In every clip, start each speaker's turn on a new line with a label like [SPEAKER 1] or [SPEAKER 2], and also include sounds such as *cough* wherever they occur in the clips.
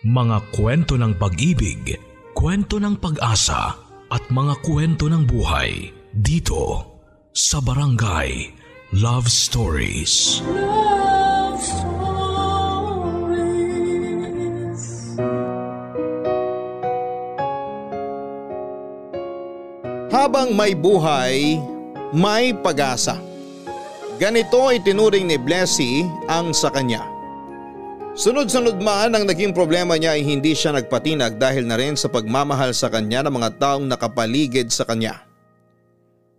[SPEAKER 1] Mga kwento ng pag-ibig, kwento ng pag-asa at mga kwento ng buhay dito sa Barangay Love Stories.
[SPEAKER 2] Love Stories.
[SPEAKER 3] Habang may buhay, may pag-asa. Ganito itinuring ni Blessy ang sa kanya. Sunod-sunod man ang naging problema niya ay hindi siya nagpatinag dahil na rin sa pagmamahal sa kanya ng mga taong nakapaligid sa kanya.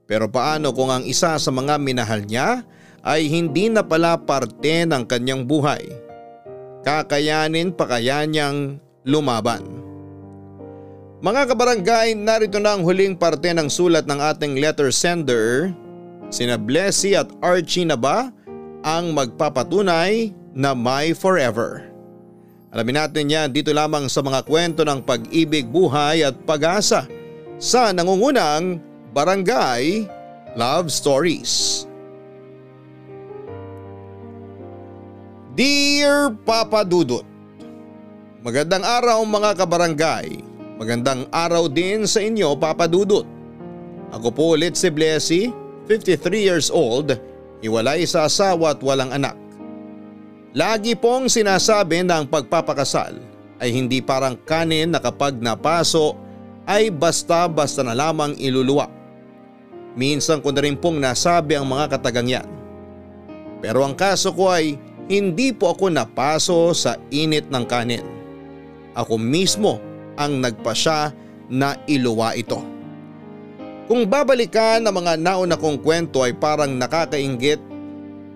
[SPEAKER 3] Pero paano kung ang isa sa mga minahal niya ay hindi na pala parte ng kanyang buhay? Kakayanin pa kaya niyang lumaban? Mga kabarangay, narito na ang huling parte ng sulat ng ating letter sender. Sina Blessy at Archie na ba ang magpapatunay na may forever? Alamin natin yan dito lamang sa mga kwento ng pag-ibig, buhay at pag-asa sa nangungunang Barangay Love Stories. Dear Papa Dudut, Magandang araw mga kabarangay. Magandang araw din sa inyo Papa Dudut. Ako po ulit si Blessy, 53 years old, iwalay sa asawa at walang anak. Lagi pong sinasabi na ang pagpapakasal ay hindi parang kanin na kapag napaso ay basta-basta na lamang iluluwa. Minsan ko na rin pong nasabi ang mga katagang yan. Pero ang kaso ko ay hindi po ako napaso sa init ng kanin. Ako mismo ang nagpasya na iluwa ito. Kung babalikan ang mga nauna kong kwento ay parang nakakaingit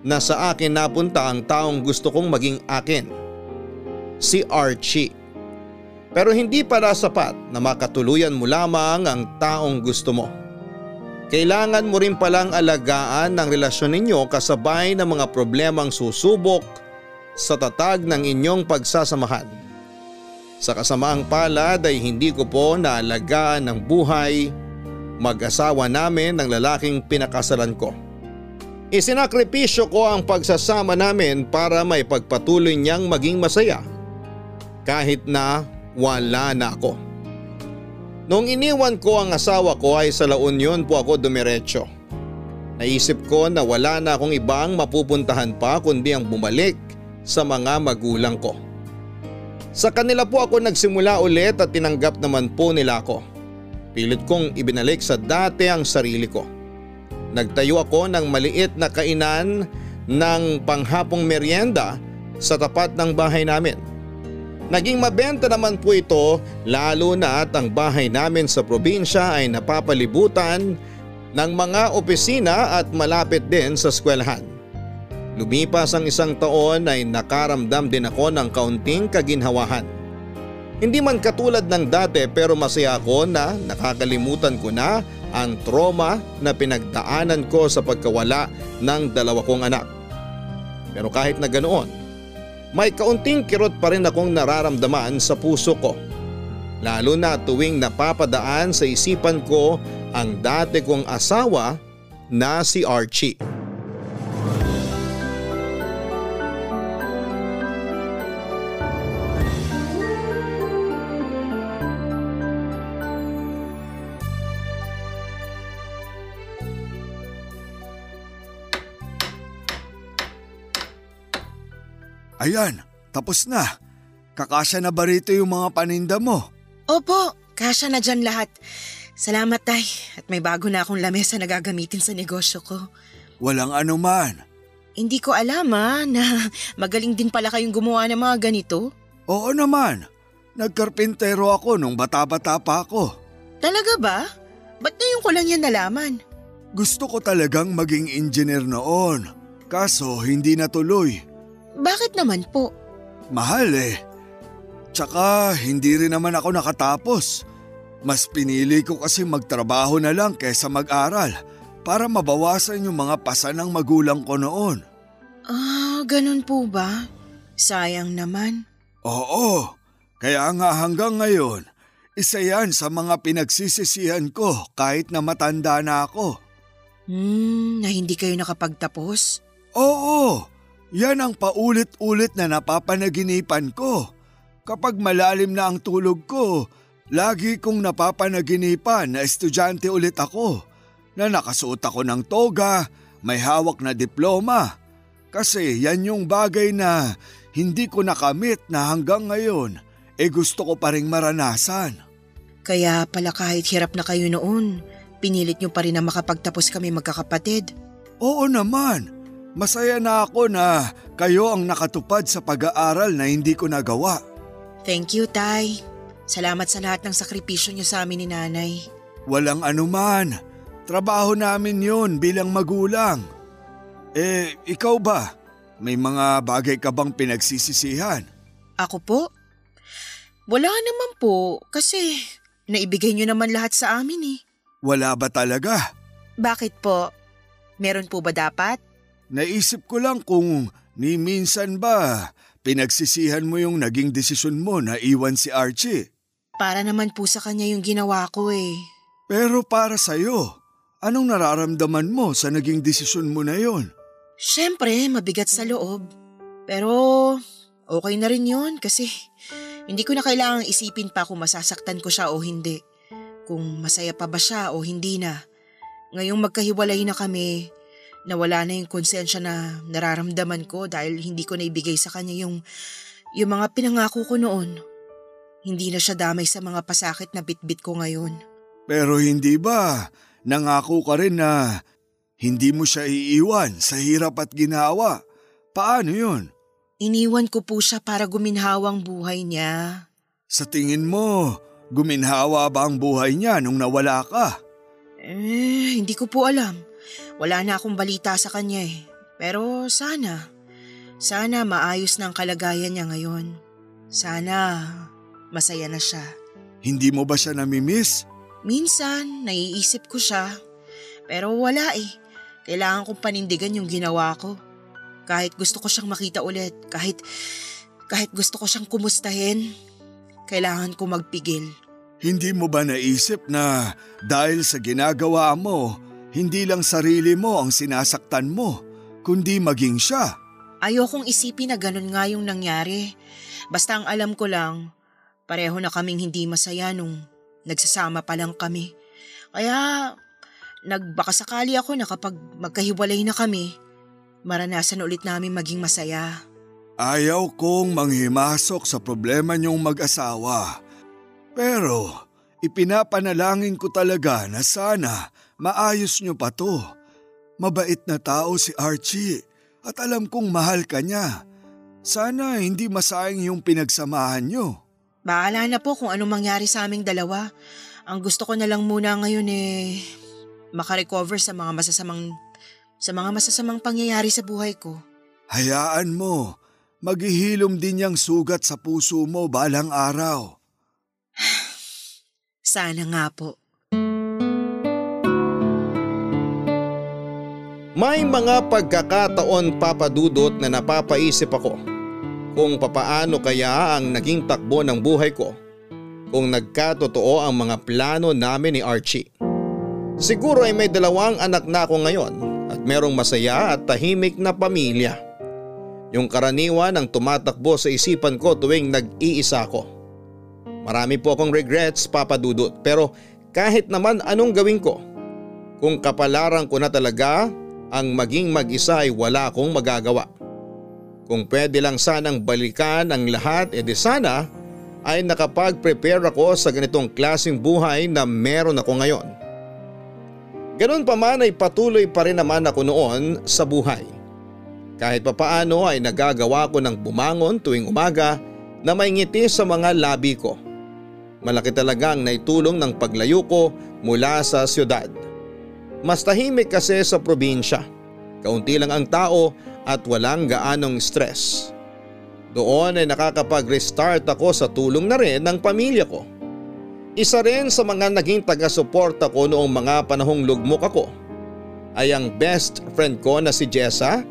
[SPEAKER 3] na sa akin napunta ang taong gusto kong maging akin. Si Archie. Pero hindi para sapat na makatuluyan mo lamang ang taong gusto mo. Kailangan mo rin palang alagaan ng relasyon ninyo kasabay ng mga problemang susubok sa tatag ng inyong pagsasamahan. Sa kasamaang palad ay hindi ko po naalagaan ng buhay mag-asawa namin ng lalaking pinakasalan ko. Isinakripisyo ko ang pagsasama namin para may pagpatuloy niyang maging masaya kahit na wala na ako. Noong iniwan ko ang asawa ko ay sa La Union po ako dumiretso. Naisip ko na wala na akong ibang mapupuntahan pa kundi ang bumalik sa mga magulang ko. Sa kanila po ako nagsimula ulit at tinanggap naman po nila ako. Pilit kong ibinalik sa dati ang sarili ko. Nagtayo ako ng maliit na kainan ng panghapong merienda sa tapat ng bahay namin. Naging mabenta naman po ito lalo na at ang bahay namin sa probinsya ay napapalibutan ng mga opisina at malapit din sa eskwelahan. Lumipas ang isang taon ay nakaramdam din ako ng kaunting kaginhawahan. Hindi man katulad ng dati pero masaya ako na nakakalimutan ko na ang trauma na pinagdaanan ko sa pagkawala ng dalawa kong anak. Pero kahit na ganoon, may kaunting kirot pa rin akong nararamdaman sa puso ko. Lalo na tuwing napapadaan sa isipan ko ang dati kong asawa na si Archie.
[SPEAKER 4] Ayan, tapos na. Kakasya na ba rito yung mga paninda mo?
[SPEAKER 5] Opo, kasya na dyan lahat. Salamat tay at may bago na akong lamesa na gagamitin sa negosyo ko.
[SPEAKER 4] Walang anuman.
[SPEAKER 5] Hindi ko alam ah, na *laughs* magaling din pala kayong gumawa ng mga ganito.
[SPEAKER 4] Oo naman. Nagkarpintero ako nung bata-bata pa ako.
[SPEAKER 5] Talaga ba? Ba't ngayon ko lang yan nalaman?
[SPEAKER 4] Gusto ko talagang maging engineer noon. Kaso hindi natuloy.
[SPEAKER 5] Bakit naman po?
[SPEAKER 4] Mahal eh. Tsaka hindi rin naman ako nakatapos. Mas pinili ko kasi magtrabaho na lang kaysa mag-aral para mabawasan yung mga pasa ng magulang ko noon.
[SPEAKER 5] Ah, ganun po ba? Sayang naman.
[SPEAKER 4] Oo, kaya nga hanggang ngayon, isa yan sa mga pinagsisisihan ko kahit na matanda na ako.
[SPEAKER 5] Hmm, na hindi kayo nakapagtapos?
[SPEAKER 4] Oo, yan ang paulit-ulit na napapanaginipan ko. Kapag malalim na ang tulog ko, lagi kong napapanaginipan na estudyante ulit ako, na nakasuot ako ng toga, may hawak na diploma. Kasi yan yung bagay na hindi ko nakamit na hanggang ngayon, eh gusto ko pa ring maranasan.
[SPEAKER 5] Kaya pala kahit hirap na kayo noon, pinilit nyo pa rin na makapagtapos kami magkakapatid.
[SPEAKER 4] Oo naman, masaya na ako na kayo ang nakatupad sa pag-aaral na hindi ko nagawa.
[SPEAKER 5] Thank you, Tay. Salamat sa lahat ng sakripisyo niyo sa amin ni Nanay.
[SPEAKER 4] Walang anuman. Trabaho namin yon bilang magulang. Eh, ikaw ba? May mga bagay ka bang pinagsisisihan?
[SPEAKER 5] Ako po? Wala naman po kasi naibigay niyo naman lahat sa amin eh.
[SPEAKER 4] Wala ba talaga?
[SPEAKER 5] Bakit po? Meron po ba dapat?
[SPEAKER 4] Naisip ko lang kung ni minsan ba pinagsisihan mo yung naging desisyon mo na iwan si Archie.
[SPEAKER 5] Para naman po sa kanya yung ginawa ko eh.
[SPEAKER 4] Pero para sa'yo, anong nararamdaman mo sa naging desisyon mo na yon?
[SPEAKER 5] Siyempre, mabigat sa loob. Pero okay na rin yun kasi hindi ko na kailangang isipin pa kung masasaktan ko siya o hindi. Kung masaya pa ba siya o hindi na. Ngayong magkahiwalay na kami, nawala na yung konsensya na nararamdaman ko dahil hindi ko naibigay sa kanya yung, yung mga pinangako ko noon. Hindi na siya damay sa mga pasakit na bitbit ko ngayon.
[SPEAKER 4] Pero hindi ba, nangako ka rin na hindi mo siya iiwan sa hirap at ginawa. Paano yun?
[SPEAKER 5] Iniwan ko po siya para guminhawang buhay niya.
[SPEAKER 4] Sa tingin mo, guminhawa ba ang buhay niya nung nawala ka?
[SPEAKER 5] Eh, hindi ko po alam. Wala na akong balita sa kanya eh. Pero sana, sana maayos na ang kalagayan niya ngayon. Sana masaya na siya.
[SPEAKER 4] Hindi mo ba siya namimiss?
[SPEAKER 5] Minsan, naiisip ko siya. Pero wala eh. Kailangan kong panindigan yung ginawa ko. Kahit gusto ko siyang makita ulit, kahit, kahit gusto ko siyang kumustahin, kailangan ko magpigil.
[SPEAKER 4] Hindi mo ba naisip na dahil sa ginagawa mo, hindi lang sarili mo ang sinasaktan mo, kundi maging siya?
[SPEAKER 5] Ayokong isipin na ganun nga yung nangyari. Basta ang alam ko lang, pareho na kaming hindi masaya nung nagsasama pa lang kami. Kaya nagbakasakali ako na kapag magkahiwalay na kami, maranasan ulit namin maging masaya.
[SPEAKER 4] Ayaw kong manghimasok sa problema niyong mag-asawa. Pero ipinapanalangin ko talaga na sana maayos niyo pa to. Mabait na tao si Archie at alam kong mahal ka niya. Sana hindi masayang yung pinagsamahan niyo.
[SPEAKER 5] Bahala na po kung anong mangyari sa aming dalawa. Ang gusto ko na lang muna ngayon eh, makarecover sa mga masasamang, sa mga masasamang pangyayari sa buhay ko.
[SPEAKER 4] Hayaan mo, maghihilom din yung sugat sa puso mo balang araw. *sighs*
[SPEAKER 5] Sana nga po.
[SPEAKER 3] May mga pagkakataon papadudot na napapaisip ako kung papaano kaya ang naging takbo ng buhay ko kung nagkatotoo ang mga plano namin ni Archie. Siguro ay may dalawang anak na ako ngayon at merong masaya at tahimik na pamilya. Yung karaniwan ang tumatakbo sa isipan ko tuwing nag-iisa ako. Marami po akong regrets papadudot pero kahit naman anong gawin ko, kung kapalaran ko na talaga ang maging mag-isa ay wala akong magagawa. Kung pwede lang sanang balikan ang lahat edi sana ay nakapag-prepare ako sa ganitong klaseng buhay na meron ako ngayon. Ganon pa man ay patuloy pa rin naman ako noon sa buhay. Kahit papaano ay nagagawa ko ng bumangon tuwing umaga na may ngiti sa mga labi ko. Malaki talagang naitulong ng paglayo ko mula sa siyudad. Mas tahimik kasi sa probinsya. Kaunti lang ang tao at walang gaanong stress. Doon ay nakakapag-restart ako sa tulong na rin ng pamilya ko. Isa rin sa mga naging taga-suporta ko noong mga panahong lugmok ako ay ang best friend ko na si Jessa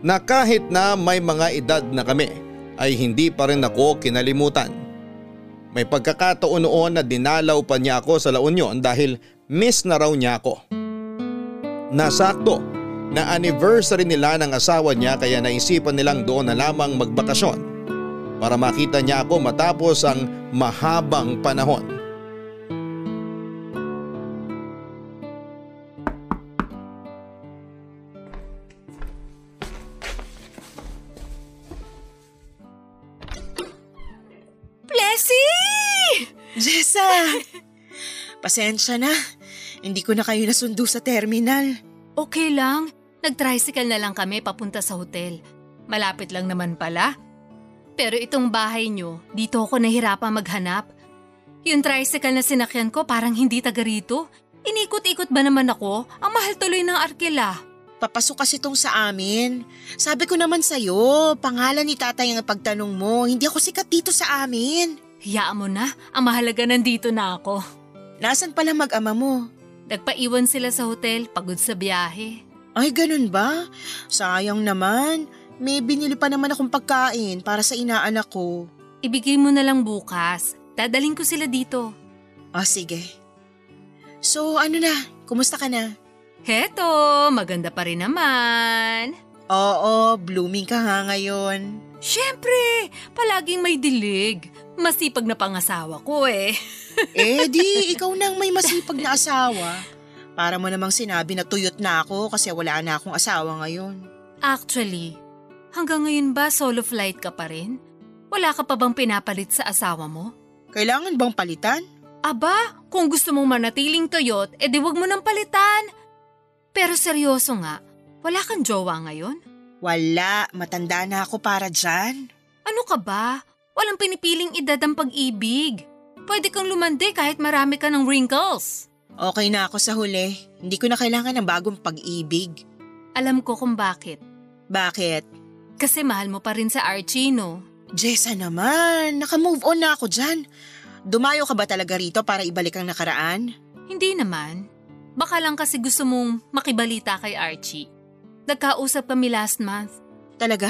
[SPEAKER 3] na kahit na may mga edad na kami ay hindi pa rin ako kinalimutan. May pagkakataon noon na dinalaw pa niya ako sa La Union dahil miss na raw niya ako. Nasakto na anniversary nila ng asawa niya kaya naisipan nilang doon na lamang magbakasyon. para makita niya ako matapos ang mahabang panahon.
[SPEAKER 6] Plessy!
[SPEAKER 5] Jessa! *laughs* Pasensya na. Hindi ko na kayo nasundo sa terminal.
[SPEAKER 6] Okay lang. Nag-tricycle na lang kami papunta sa hotel. Malapit lang naman pala. Pero itong bahay nyo, dito ako nahirapan maghanap. Yung tricycle na sinakyan ko parang hindi taga rito. Inikot-ikot ba naman ako? Ang mahal tuloy ng arkela.
[SPEAKER 5] Papasok kasi tong sa amin. Sabi ko naman sa'yo, pangalan ni tatay ang pagtanong mo. Hindi ako sikat dito sa amin.
[SPEAKER 6] Hayaan mo na, ang mahalaga nandito na ako.
[SPEAKER 5] Nasaan pala mag-ama mo?
[SPEAKER 6] Nagpaiwan sila sa hotel, pagod sa biyahe.
[SPEAKER 5] Ay, ganun ba? Sayang naman. May binili pa naman akong pagkain para sa inaanak ko.
[SPEAKER 6] Ibigay mo na lang bukas. Dadaling ko sila dito.
[SPEAKER 5] Ah, sige. So, ano na? Kumusta ka na?
[SPEAKER 6] Heto, maganda pa rin naman.
[SPEAKER 5] Oo, blooming ka nga ngayon.
[SPEAKER 6] Siyempre, palaging may dilig. Masipag na pangasawa ko eh. *laughs*
[SPEAKER 5] Eh di, ikaw nang may masipag na asawa. Para mo namang sinabi na tuyot na ako kasi wala na akong asawa ngayon.
[SPEAKER 6] Actually, hanggang ngayon ba solo flight ka pa rin? Wala ka pa bang pinapalit sa asawa mo?
[SPEAKER 5] Kailangan bang palitan?
[SPEAKER 6] Aba, kung gusto mong manatiling tuyot, edi wag mo nang palitan. Pero seryoso nga, wala kang jowa ngayon?
[SPEAKER 5] Wala, matanda na ako para dyan.
[SPEAKER 6] Ano ka ba? Walang pinipiling edad ang pag-ibig. Pwede kang lumande kahit marami ka ng wrinkles.
[SPEAKER 5] Okay na ako sa huli. Hindi ko na kailangan ng bagong pag-ibig.
[SPEAKER 6] Alam ko kung bakit.
[SPEAKER 5] Bakit?
[SPEAKER 6] Kasi mahal mo pa rin sa Archie, no?
[SPEAKER 5] Jessa naman, naka-move on na ako dyan. Dumayo ka ba talaga rito para ibalik ang nakaraan?
[SPEAKER 6] Hindi naman. Baka lang kasi gusto mong makibalita kay Archie. Nagkausap kami last month.
[SPEAKER 5] Talaga?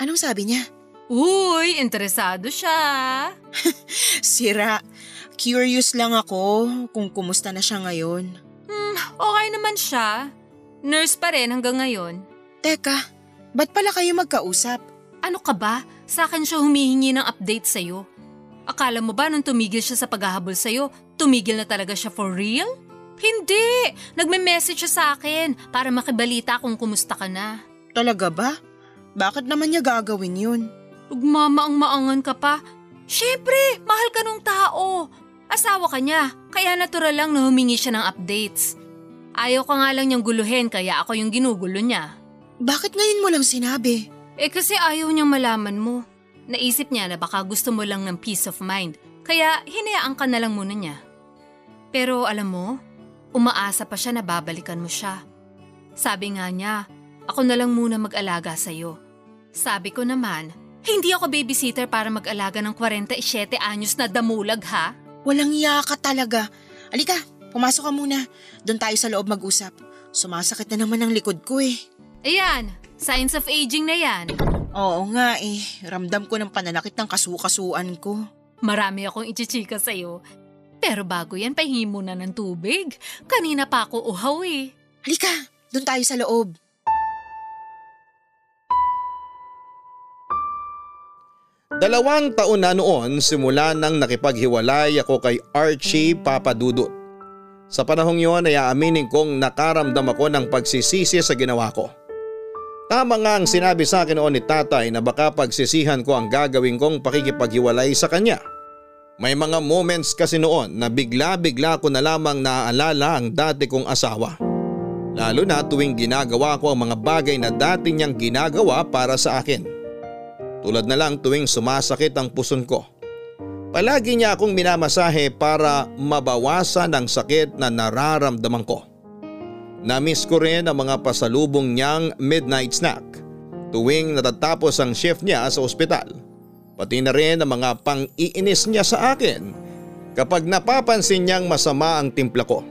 [SPEAKER 5] Anong sabi niya?
[SPEAKER 6] Uy, interesado siya. *laughs*
[SPEAKER 5] Sira. Curious lang ako kung kumusta na siya ngayon.
[SPEAKER 6] Hmm, okay naman siya. Nurse pa rin hanggang ngayon.
[SPEAKER 5] Teka, ba't pala kayo magkausap?
[SPEAKER 6] Ano ka ba? Sa akin siya humihingi ng update sa'yo. Akala mo ba nung tumigil siya sa paghahabol sa'yo, tumigil na talaga siya for real? Hindi! Nagme-message siya sa akin para makibalita kung kumusta ka na.
[SPEAKER 5] Talaga ba? Bakit naman niya gagawin yun?
[SPEAKER 6] Ugmamaang-maangan ka pa. Siyempre, mahal ka nung tao. Asawa ka niya, kaya natural lang na humingi siya ng updates. Ayaw ka nga lang niyang guluhin kaya ako yung ginugulo niya.
[SPEAKER 5] Bakit ngayon mo lang sinabi?
[SPEAKER 6] Eh kasi ayaw niyang malaman mo. Naisip niya na baka gusto mo lang ng peace of mind, kaya hinayaan ka na lang muna niya. Pero alam mo, umaasa pa siya na babalikan mo siya. Sabi nga niya, ako na lang muna mag-alaga sa'yo. Sabi ko naman, hindi ako babysitter para mag-alaga ng 47 anyos na damulag ha.
[SPEAKER 5] Walang iya ka talaga. Alika, pumasok ka muna. Doon tayo sa loob mag-usap. Sumasakit na naman ang likod ko eh.
[SPEAKER 6] Ayan, signs of aging na yan.
[SPEAKER 5] Oo nga eh. Ramdam ko ng pananakit ng kasukasuan ko.
[SPEAKER 6] Marami akong ichichika sa'yo. Pero bago yan, pahingi muna ng tubig. Kanina pa ako uhaw eh.
[SPEAKER 5] Halika, doon tayo sa loob.
[SPEAKER 3] Dalawang taon na noon simula nang nakipaghiwalay ako kay Archie Papadudut. Sa panahong yon ay aaminin kong nakaramdam ako ng pagsisisi sa ginawa ko. Tama nga ang sinabi sa akin noon ni tatay na baka pagsisihan ko ang gagawin kong pakikipaghiwalay sa kanya. May mga moments kasi noon na bigla-bigla ko na lamang naaalala ang dati kong asawa. Lalo na tuwing ginagawa ko ang mga bagay na dati niyang ginagawa para sa akin. Tulad na lang tuwing sumasakit ang puson ko. Palagi niya akong minamasahe para mabawasan ang sakit na nararamdaman ko. Namiss ko rin ang mga pasalubong niyang midnight snack tuwing natatapos ang shift niya sa ospital. Pati na rin ang mga pang-iinis niya sa akin kapag napapansin niyang masama ang timpla ko.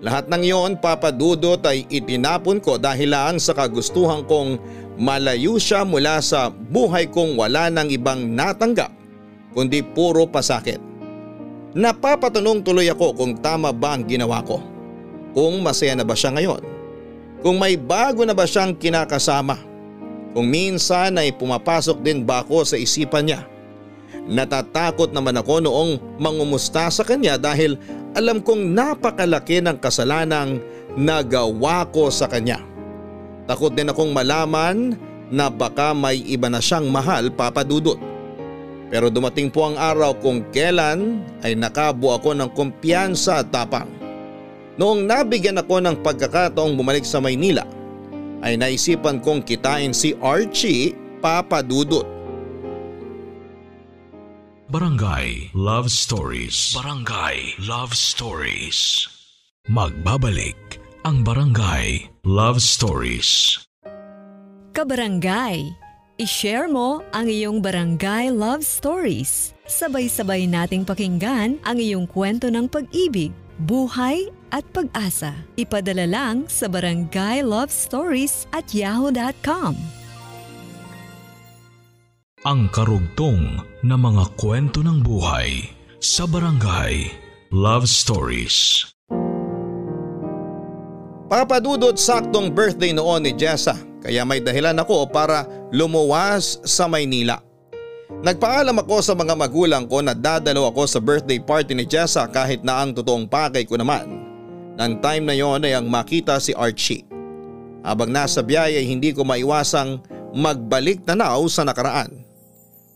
[SPEAKER 3] Lahat ng iyon papadudot ay itinapon ko dahil lang sa kagustuhan kong malayo siya mula sa buhay kong wala ng ibang natanggap kundi puro pasakit. Napapatanong tuloy ako kung tama ba ang ginawa ko. Kung masaya na ba siya ngayon. Kung may bago na ba siyang kinakasama. Kung minsan ay pumapasok din ba ako sa isipan niya. Natatakot naman ako noong mangumusta sa kanya dahil alam kong napakalaki ng kasalanang nagawa ko sa kanya. Takot din akong malaman na baka may iba na siyang mahal papadudot. Pero dumating po ang araw kung kailan ay nakabuo ako ng kumpiyansa at tapang. Noong nabigyan ako ng pagkakataong bumalik sa Maynila, ay naisipan kong kitain si Archie papadudot.
[SPEAKER 1] Barangay Love Stories. Barangay Love Stories. Magbabalik ang Barangay Love Stories.
[SPEAKER 7] Kabarangay, i-share mo ang iyong barangay love stories. Sabay-sabay nating pakinggan ang iyong kwento ng pag-ibig, buhay at pag-asa. Ipadala lang sa barangay love stories at yahoo.com.
[SPEAKER 1] Ang karugtong na mga kwento ng buhay sa Barangay Love Stories.
[SPEAKER 3] Papadudot saktong birthday noon ni Jessa kaya may dahilan ako para lumuwas sa Maynila. Nagpaalam ako sa mga magulang ko na dadalo ako sa birthday party ni Jessa kahit na ang totoong pakay ko naman. Nang time na yon ay ang makita si Archie. Habang nasa biyahe ay hindi ko maiwasang magbalik tanaw sa nakaraan.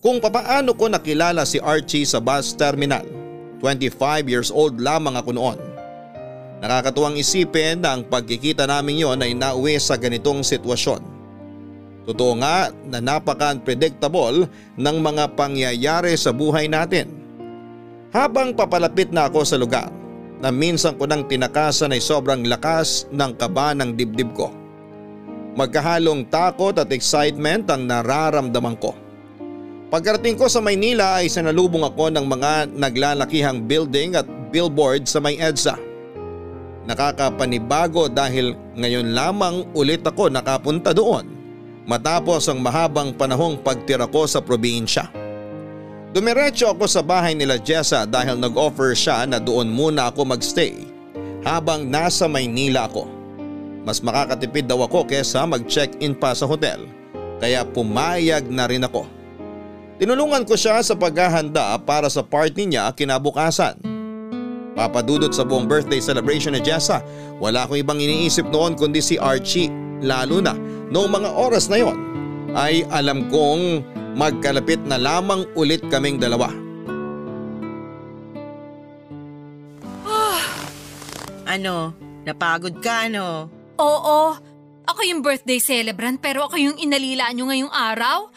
[SPEAKER 3] Kung papaano ko nakilala si Archie sa bus terminal. 25 years old lamang ako noon. Nakakatuwang isipin na ang pagkikita namin yon ay nauwi sa ganitong sitwasyon. Totoo nga na napaka-unpredictable ng mga pangyayari sa buhay natin. Habang papalapit na ako sa lugar, na minsan ko nang tinakasan ay sobrang lakas ng kaba ng dibdib ko. Magkahalong takot at excitement ang nararamdaman ko. Pagkarating ko sa Maynila ay sinalubong ako ng mga naglalakihang building at billboard sa may EDSA. Nakakapanibago dahil ngayon lamang ulit ako nakapunta doon matapos ang mahabang panahong pagtira ko sa probinsya. Dumiretso ako sa bahay nila Jessa dahil nag-offer siya na doon muna ako magstay habang nasa Maynila ako. Mas makakatipid daw ako kesa mag-check-in pa sa hotel kaya pumayag na rin ako. Tinulungan ko siya sa paghahanda para sa party niya kinabukasan. Papadudot sa buong birthday celebration ni Jessa, wala akong ibang iniisip noon kundi si Archie lalo na noong mga oras na yon ay alam kong magkalapit na lamang ulit kaming dalawa.
[SPEAKER 5] Ano, napagod ka ano?
[SPEAKER 6] Oo, ako yung birthday celebrant pero ako yung inalila nyo ngayong araw?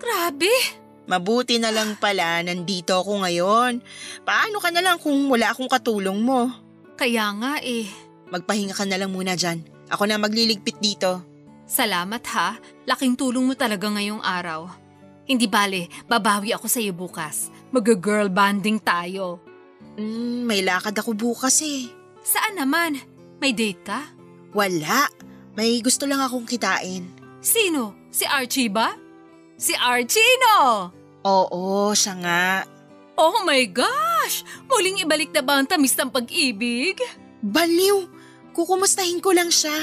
[SPEAKER 6] Grabe!
[SPEAKER 5] Mabuti na lang pala nandito ako ngayon. Paano ka na lang kung wala akong katulong mo?
[SPEAKER 6] Kaya nga eh.
[SPEAKER 5] Magpahinga ka na lang muna dyan. Ako na magliligpit dito.
[SPEAKER 6] Salamat ha, laking tulong mo talaga ngayong araw. Hindi bale, babawi ako sa iyo bukas. Mag-girl banding tayo.
[SPEAKER 5] Mm, may lakad ako bukas eh.
[SPEAKER 6] Saan naman? May date ka?
[SPEAKER 5] Wala. May gusto lang akong kitain.
[SPEAKER 6] Sino? Si Archie ba? Si Archie no?
[SPEAKER 5] Oo, siya nga.
[SPEAKER 6] Oh my gosh! Muling ibalik na ba ang tamis ng pag-ibig?
[SPEAKER 5] Baliw! Kukumustahin ko lang siya.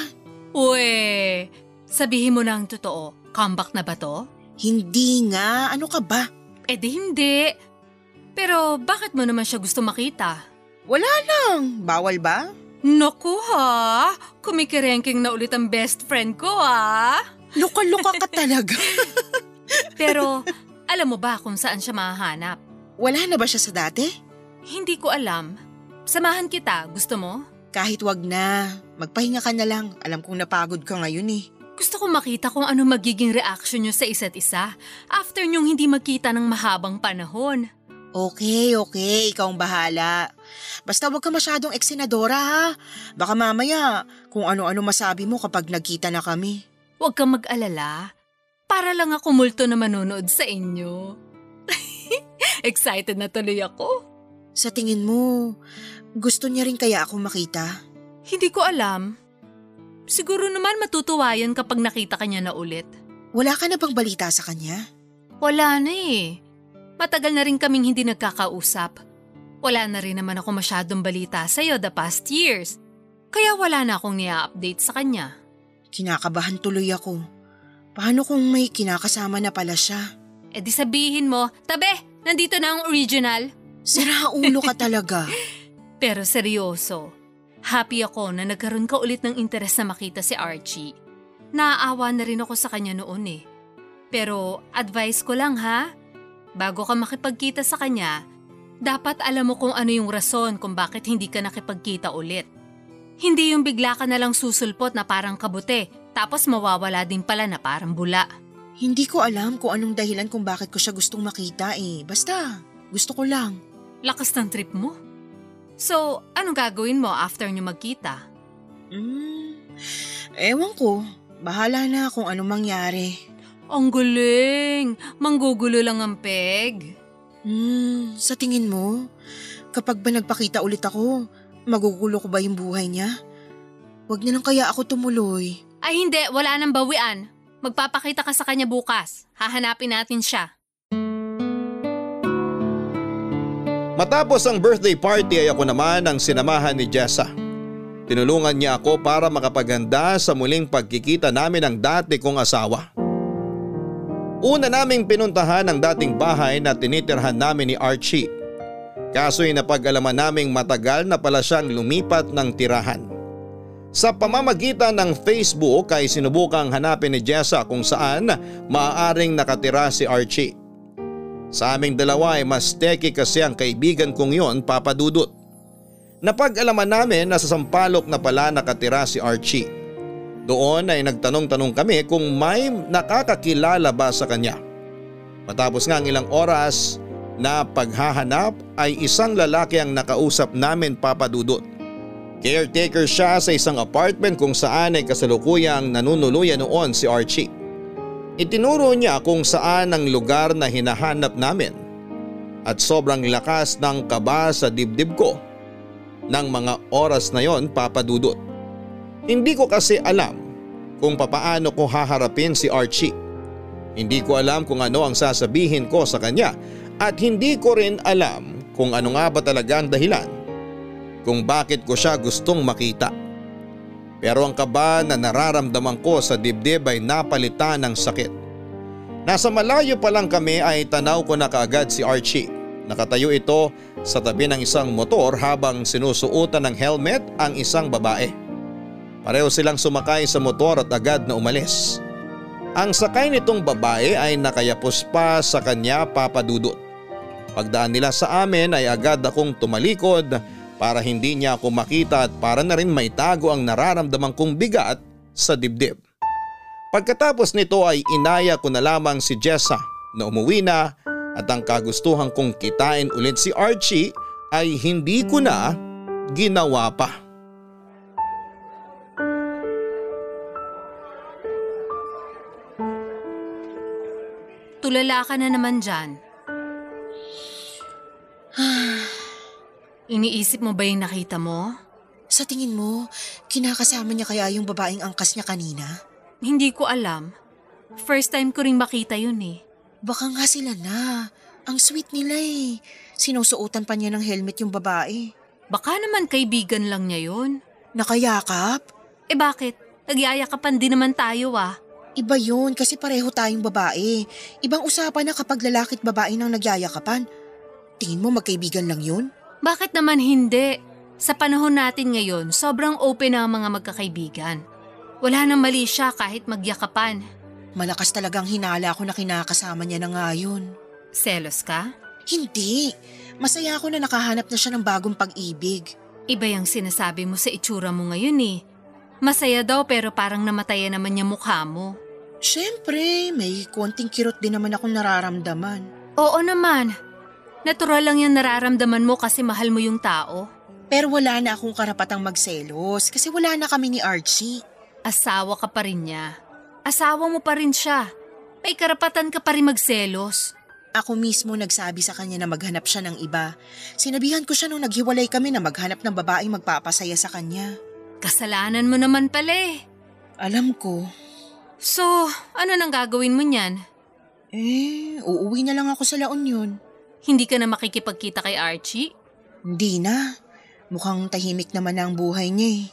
[SPEAKER 6] Uwe, sabihin mo na ang totoo. Comeback na ba to?
[SPEAKER 5] Hindi nga. Ano ka ba?
[SPEAKER 6] Eh di hindi. Pero bakit mo naman siya gusto makita?
[SPEAKER 5] Wala lang. Bawal ba?
[SPEAKER 6] Naku ha, kumikirenking na ulit ang best friend ko ha.
[SPEAKER 5] Luka-luka ka talaga. *laughs*
[SPEAKER 6] Pero alam mo ba kung saan siya mahahanap?
[SPEAKER 5] Wala na ba siya sa dati?
[SPEAKER 6] Hindi ko alam. Samahan kita, gusto mo?
[SPEAKER 5] Kahit wag na. Magpahinga ka na lang. Alam kong napagod ka ngayon eh.
[SPEAKER 6] Gusto ko makita kung ano magiging reaction nyo sa isa't isa after nyong hindi magkita ng mahabang panahon.
[SPEAKER 5] Okay, okay. Ikaw ang bahala. Basta wag ka masyadong eksenadora ha. Baka mamaya kung ano-ano masabi mo kapag nagkita na kami.
[SPEAKER 6] Huwag kang mag-alala. Para lang ako multo na manonood sa inyo. *laughs* Excited na tuloy ako.
[SPEAKER 5] Sa tingin mo, gusto niya rin kaya ako makita?
[SPEAKER 6] Hindi ko alam. Siguro naman matutuwa yan kapag nakita ka niya na ulit.
[SPEAKER 5] Wala ka na bang balita sa kanya?
[SPEAKER 6] Wala na eh. Matagal na rin kaming hindi nagkakausap. Wala na rin naman ako masyadong balita sa'yo the past years. Kaya wala na akong nia-update sa kanya.
[SPEAKER 5] Kinakabahan tuloy ako. Paano kung may kinakasama na pala siya?
[SPEAKER 6] E di sabihin mo, tabe, nandito na ang original.
[SPEAKER 5] Sira ulo ka talaga. *laughs*
[SPEAKER 6] Pero seryoso, happy ako na nagkaroon ka ulit ng interes na makita si Archie. Naaawa na rin ako sa kanya noon eh. Pero advice ko lang ha, bago ka makipagkita sa kanya, dapat alam mo kung ano yung rason kung bakit hindi ka nakipagkita ulit. Hindi yung bigla ka na lang susulpot na parang kabute, tapos mawawala din pala na parang bula.
[SPEAKER 5] Hindi ko alam kung anong dahilan kung bakit ko siya gustong makita eh. Basta, gusto ko lang.
[SPEAKER 6] Lakas ng trip mo. So, anong gagawin mo after nyo magkita?
[SPEAKER 5] Hmm, ewan ko. Bahala na kung anong mangyari.
[SPEAKER 6] Ang galing! Manggugulo lang ang peg.
[SPEAKER 5] Hmm, sa tingin mo, kapag ba nagpakita ulit ako, magugulo ko ba yung buhay niya? Huwag na lang kaya ako tumuloy.
[SPEAKER 6] Ay hindi, wala nang bawian. Magpapakita ka sa kanya bukas. Hahanapin natin siya.
[SPEAKER 3] Matapos ang birthday party ay ako naman ang sinamahan ni Jessa. Tinulungan niya ako para makapaganda sa muling pagkikita namin ng dati kong asawa. Una naming pinuntahan ang dating bahay na tinitirhan namin ni Archie. Kaso'y napag-alaman naming matagal na pala siyang lumipat ng tirahan. Sa pamamagitan ng Facebook ay sinubukang hanapin ni Jessa kung saan maaaring nakatira si Archie. Sa aming dalawa ay mas teki kasi ang kaibigan kong yon papadudot. Napag-alaman namin na sa Sampalok na pala nakatira si Archie. Doon ay nagtanong-tanong kami kung may nakakakilala ba sa kanya. Matapos nga ang ilang oras na paghahanap ay isang lalaki ang nakausap namin papadudot. Caretaker siya sa isang apartment kung saan ay kasalukuyang nanunuluyan noon si Archie. Itinuro niya kung saan ang lugar na hinahanap namin at sobrang lakas ng kaba sa dibdib ko ng mga oras na yon papadudot. Hindi ko kasi alam kung papaano ko haharapin si Archie. Hindi ko alam kung ano ang sasabihin ko sa kanya at hindi ko rin alam kung ano nga ba talaga ang dahilan kung bakit ko siya gustong makita. Pero ang kaba na nararamdaman ko sa dibdib ay napalitan ng sakit. Nasa malayo pa lang kami ay tanaw ko na kaagad si Archie. Nakatayo ito sa tabi ng isang motor habang sinusuotan ng helmet ang isang babae. Pareho silang sumakay sa motor at agad na umalis. Ang sakay nitong babae ay nakayapos pa sa kanya papadudot. Pagdaan nila sa amin ay agad akong tumalikod para hindi niya ako makita at para na rin maitago ang nararamdaman kong bigat sa dibdib. Pagkatapos nito ay inaya ko na lamang si Jessa na umuwi na at ang kagustuhan kong kitain ulit si Archie ay hindi ko na ginawa pa.
[SPEAKER 6] Tulala ka na naman dyan. *sighs* Iniisip mo ba yung nakita mo?
[SPEAKER 5] Sa tingin mo, kinakasama niya kaya yung babaeng angkas niya kanina?
[SPEAKER 6] Hindi ko alam. First time ko ring makita yun eh.
[SPEAKER 5] Baka nga sila na. Ang sweet nila eh. Sinusuotan pa niya ng helmet yung babae.
[SPEAKER 6] Baka naman kaibigan lang niya yun.
[SPEAKER 5] Nakayakap?
[SPEAKER 6] Eh bakit? Nagyayakapan din naman tayo ah.
[SPEAKER 5] Iba yun kasi pareho tayong babae. Ibang usapan na kapag lalaki at babae nang nagyayakapan. Tingin mo magkaibigan lang yun?
[SPEAKER 6] Bakit naman hindi? Sa panahon natin ngayon, sobrang open na ang mga magkakaibigan. Wala nang mali siya kahit magyakapan.
[SPEAKER 5] Malakas talagang hinala ko na kinakasama niya na nga yun.
[SPEAKER 6] Selos ka?
[SPEAKER 5] Hindi. Masaya ako na nakahanap na siya ng bagong pag-ibig.
[SPEAKER 6] Iba yung sinasabi mo sa itsura mo ngayon eh. Masaya daw pero parang namatayan naman niya mukha mo.
[SPEAKER 5] Siyempre, may konting kirot din naman akong nararamdaman.
[SPEAKER 6] Oo naman. Natural lang yung nararamdaman mo kasi mahal mo yung tao.
[SPEAKER 5] Pero wala na akong karapatang magselos kasi wala na kami ni Archie.
[SPEAKER 6] Asawa ka pa rin niya. Asawa mo pa rin siya. May karapatan ka pa rin magselos.
[SPEAKER 5] Ako mismo nagsabi sa kanya na maghanap siya ng iba. Sinabihan ko siya nung naghiwalay kami na maghanap ng babaeng magpapasaya sa kanya.
[SPEAKER 6] Kasalanan mo naman pala eh.
[SPEAKER 5] Alam ko.
[SPEAKER 6] So, ano nang gagawin mo niyan?
[SPEAKER 5] Eh, uuwi na lang ako sa La Union.
[SPEAKER 6] Hindi ka na makikipagkita kay Archie?
[SPEAKER 5] Hindi na. Mukhang tahimik naman na ang buhay niya eh.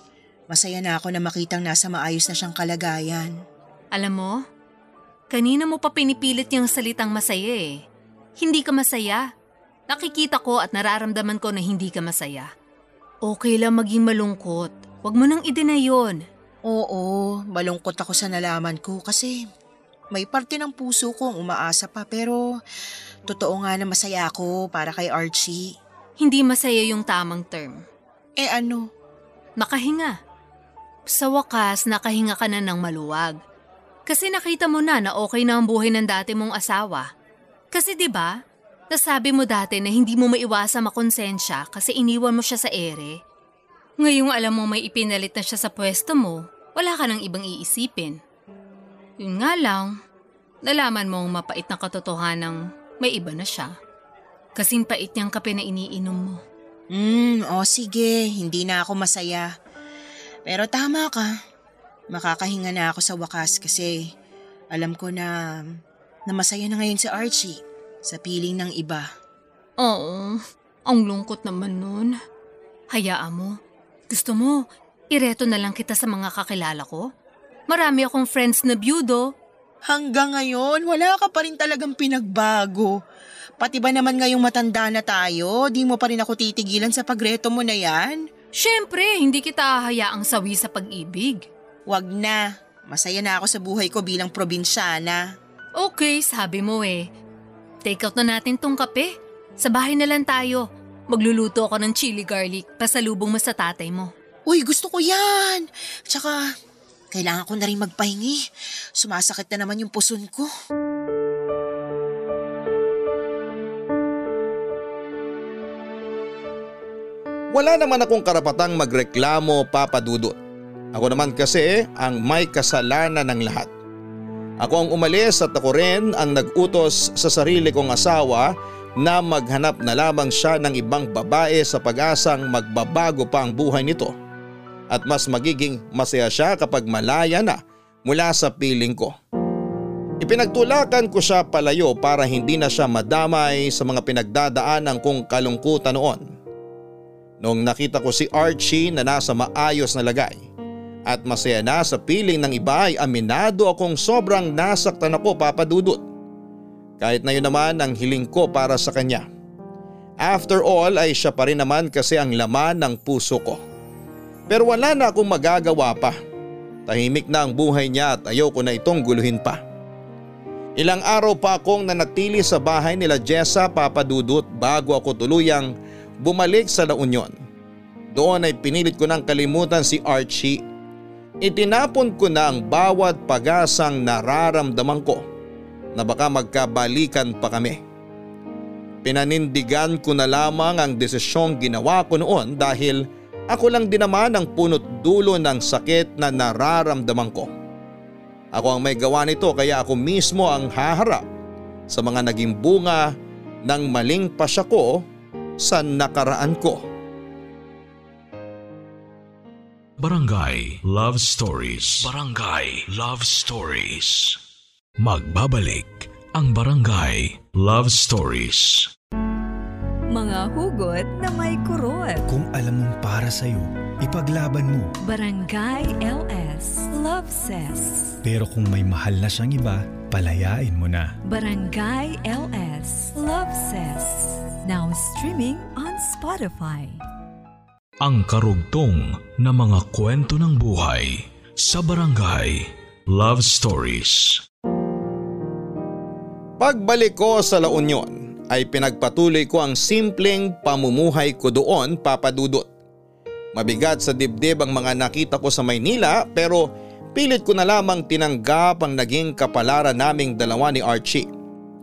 [SPEAKER 5] Masaya na ako na makitang nasa maayos na siyang kalagayan.
[SPEAKER 6] Alam mo, Kanina mo pa pinipilit yung salitang masaya eh. Hindi ka masaya. Nakikita ko at nararamdaman ko na hindi ka masaya. Okay lang maging malungkot. Huwag mo nang idena yun.
[SPEAKER 5] Oo, malungkot ako sa nalaman ko kasi may parte ng puso kong umaasa pa pero totoo nga na masaya ako para kay Archie.
[SPEAKER 6] Hindi masaya yung tamang term.
[SPEAKER 5] Eh ano?
[SPEAKER 6] Nakahinga. Sa wakas, nakahinga ka na ng maluwag. Kasi nakita mo na na okay na ang buhay ng dati mong asawa. Kasi 'di ba? Nasabi mo dati na hindi mo maiwasa makonsensya kasi iniwan mo siya sa ere. Ngayong alam mo may ipinalit na siya sa pwesto mo, wala ka nang ibang iisipin. Yun nga lang, nalaman mong mapait na katotohanan may iba na siya. Kasing pait niyang kape na iniinom mo.
[SPEAKER 5] Hmm, o sige, hindi na ako masaya. Pero tama ka. Makakahinga na ako sa wakas kasi alam ko na, na masaya na ngayon si Archie sa piling ng iba.
[SPEAKER 6] Oo, ang lungkot naman nun. Hayaan mo. Gusto mo, ireto na lang kita sa mga kakilala ko? Marami akong friends na byudo.
[SPEAKER 5] Hanggang ngayon, wala ka pa rin talagang pinagbago. Pati ba naman ngayong matanda na tayo, di mo pa rin ako titigilan sa pagreto mo na yan?
[SPEAKER 6] Siyempre, hindi kita hayaang sawi sa pag-ibig.
[SPEAKER 5] Wag na. Masaya na ako sa buhay ko bilang probinsyana.
[SPEAKER 6] Okay, sabi mo eh. Take out na natin tong kape. Sa bahay na lang tayo. Magluluto ako ng chili garlic pasalubong mo sa tatay mo.
[SPEAKER 5] Uy, gusto ko yan! Tsaka, kailangan ko na rin magpahingi. Sumasakit na naman yung puson ko.
[SPEAKER 3] Wala naman akong karapatang magreklamo papadudot. Ako naman kasi ang may kasalanan ng lahat. Ako ang umalis at ako rin ang nag-utos sa sarili kong asawa na maghanap na lamang siya ng ibang babae sa pag-asang magbabago pa ang buhay nito. At mas magiging masaya siya kapag malaya na mula sa piling ko. Ipinagtulakan ko siya palayo para hindi na siya madamay sa mga pinagdadaanan kong kalungkutan noon. Noong nakita ko si Archie na nasa maayos na lagay at masaya na sa piling ng iba ay aminado akong sobrang nasaktan ako papadudot. Kahit na yun naman ang hiling ko para sa kanya. After all ay siya pa rin naman kasi ang laman ng puso ko. Pero wala na akong magagawa pa. Tahimik na ang buhay niya at ayoko na itong guluhin pa. Ilang araw pa akong nanatili sa bahay nila Jessa papadudot bago ako tuluyang bumalik sa La Union. Doon ay pinilit ko ng kalimutan si Archie. Itinapon ko na ang bawat pag-asang nararamdaman ko na baka magkabalikan pa kami. Pinanindigan ko na lamang ang desisyong ginawa ko noon dahil ako lang din naman ang punot dulo ng sakit na nararamdaman ko. Ako ang may gawa nito kaya ako mismo ang haharap sa mga naging bunga ng maling pasya ko sa nakaraan ko.
[SPEAKER 1] Barangay Love Stories. Barangay Love Stories. Magbabalik ang Barangay Love Stories.
[SPEAKER 7] Mga hugot na may kurot.
[SPEAKER 8] Kung alam mong para sa'yo, ipaglaban mo.
[SPEAKER 7] Barangay LS Love Says.
[SPEAKER 8] Pero kung may mahal na siyang iba, palayain mo na.
[SPEAKER 7] Barangay LS Love Says. Now streaming on Spotify.
[SPEAKER 1] Ang karugtong na mga kwento ng buhay sa Barangay Love Stories.
[SPEAKER 3] Pagbalik ko sa La Union ay pinagpatuloy ko ang simpleng pamumuhay ko doon papadudot. Mabigat sa dibdib ang mga nakita ko sa Maynila pero pilit ko na lamang tinanggap ang naging kapalaran naming dalawa ni Archie.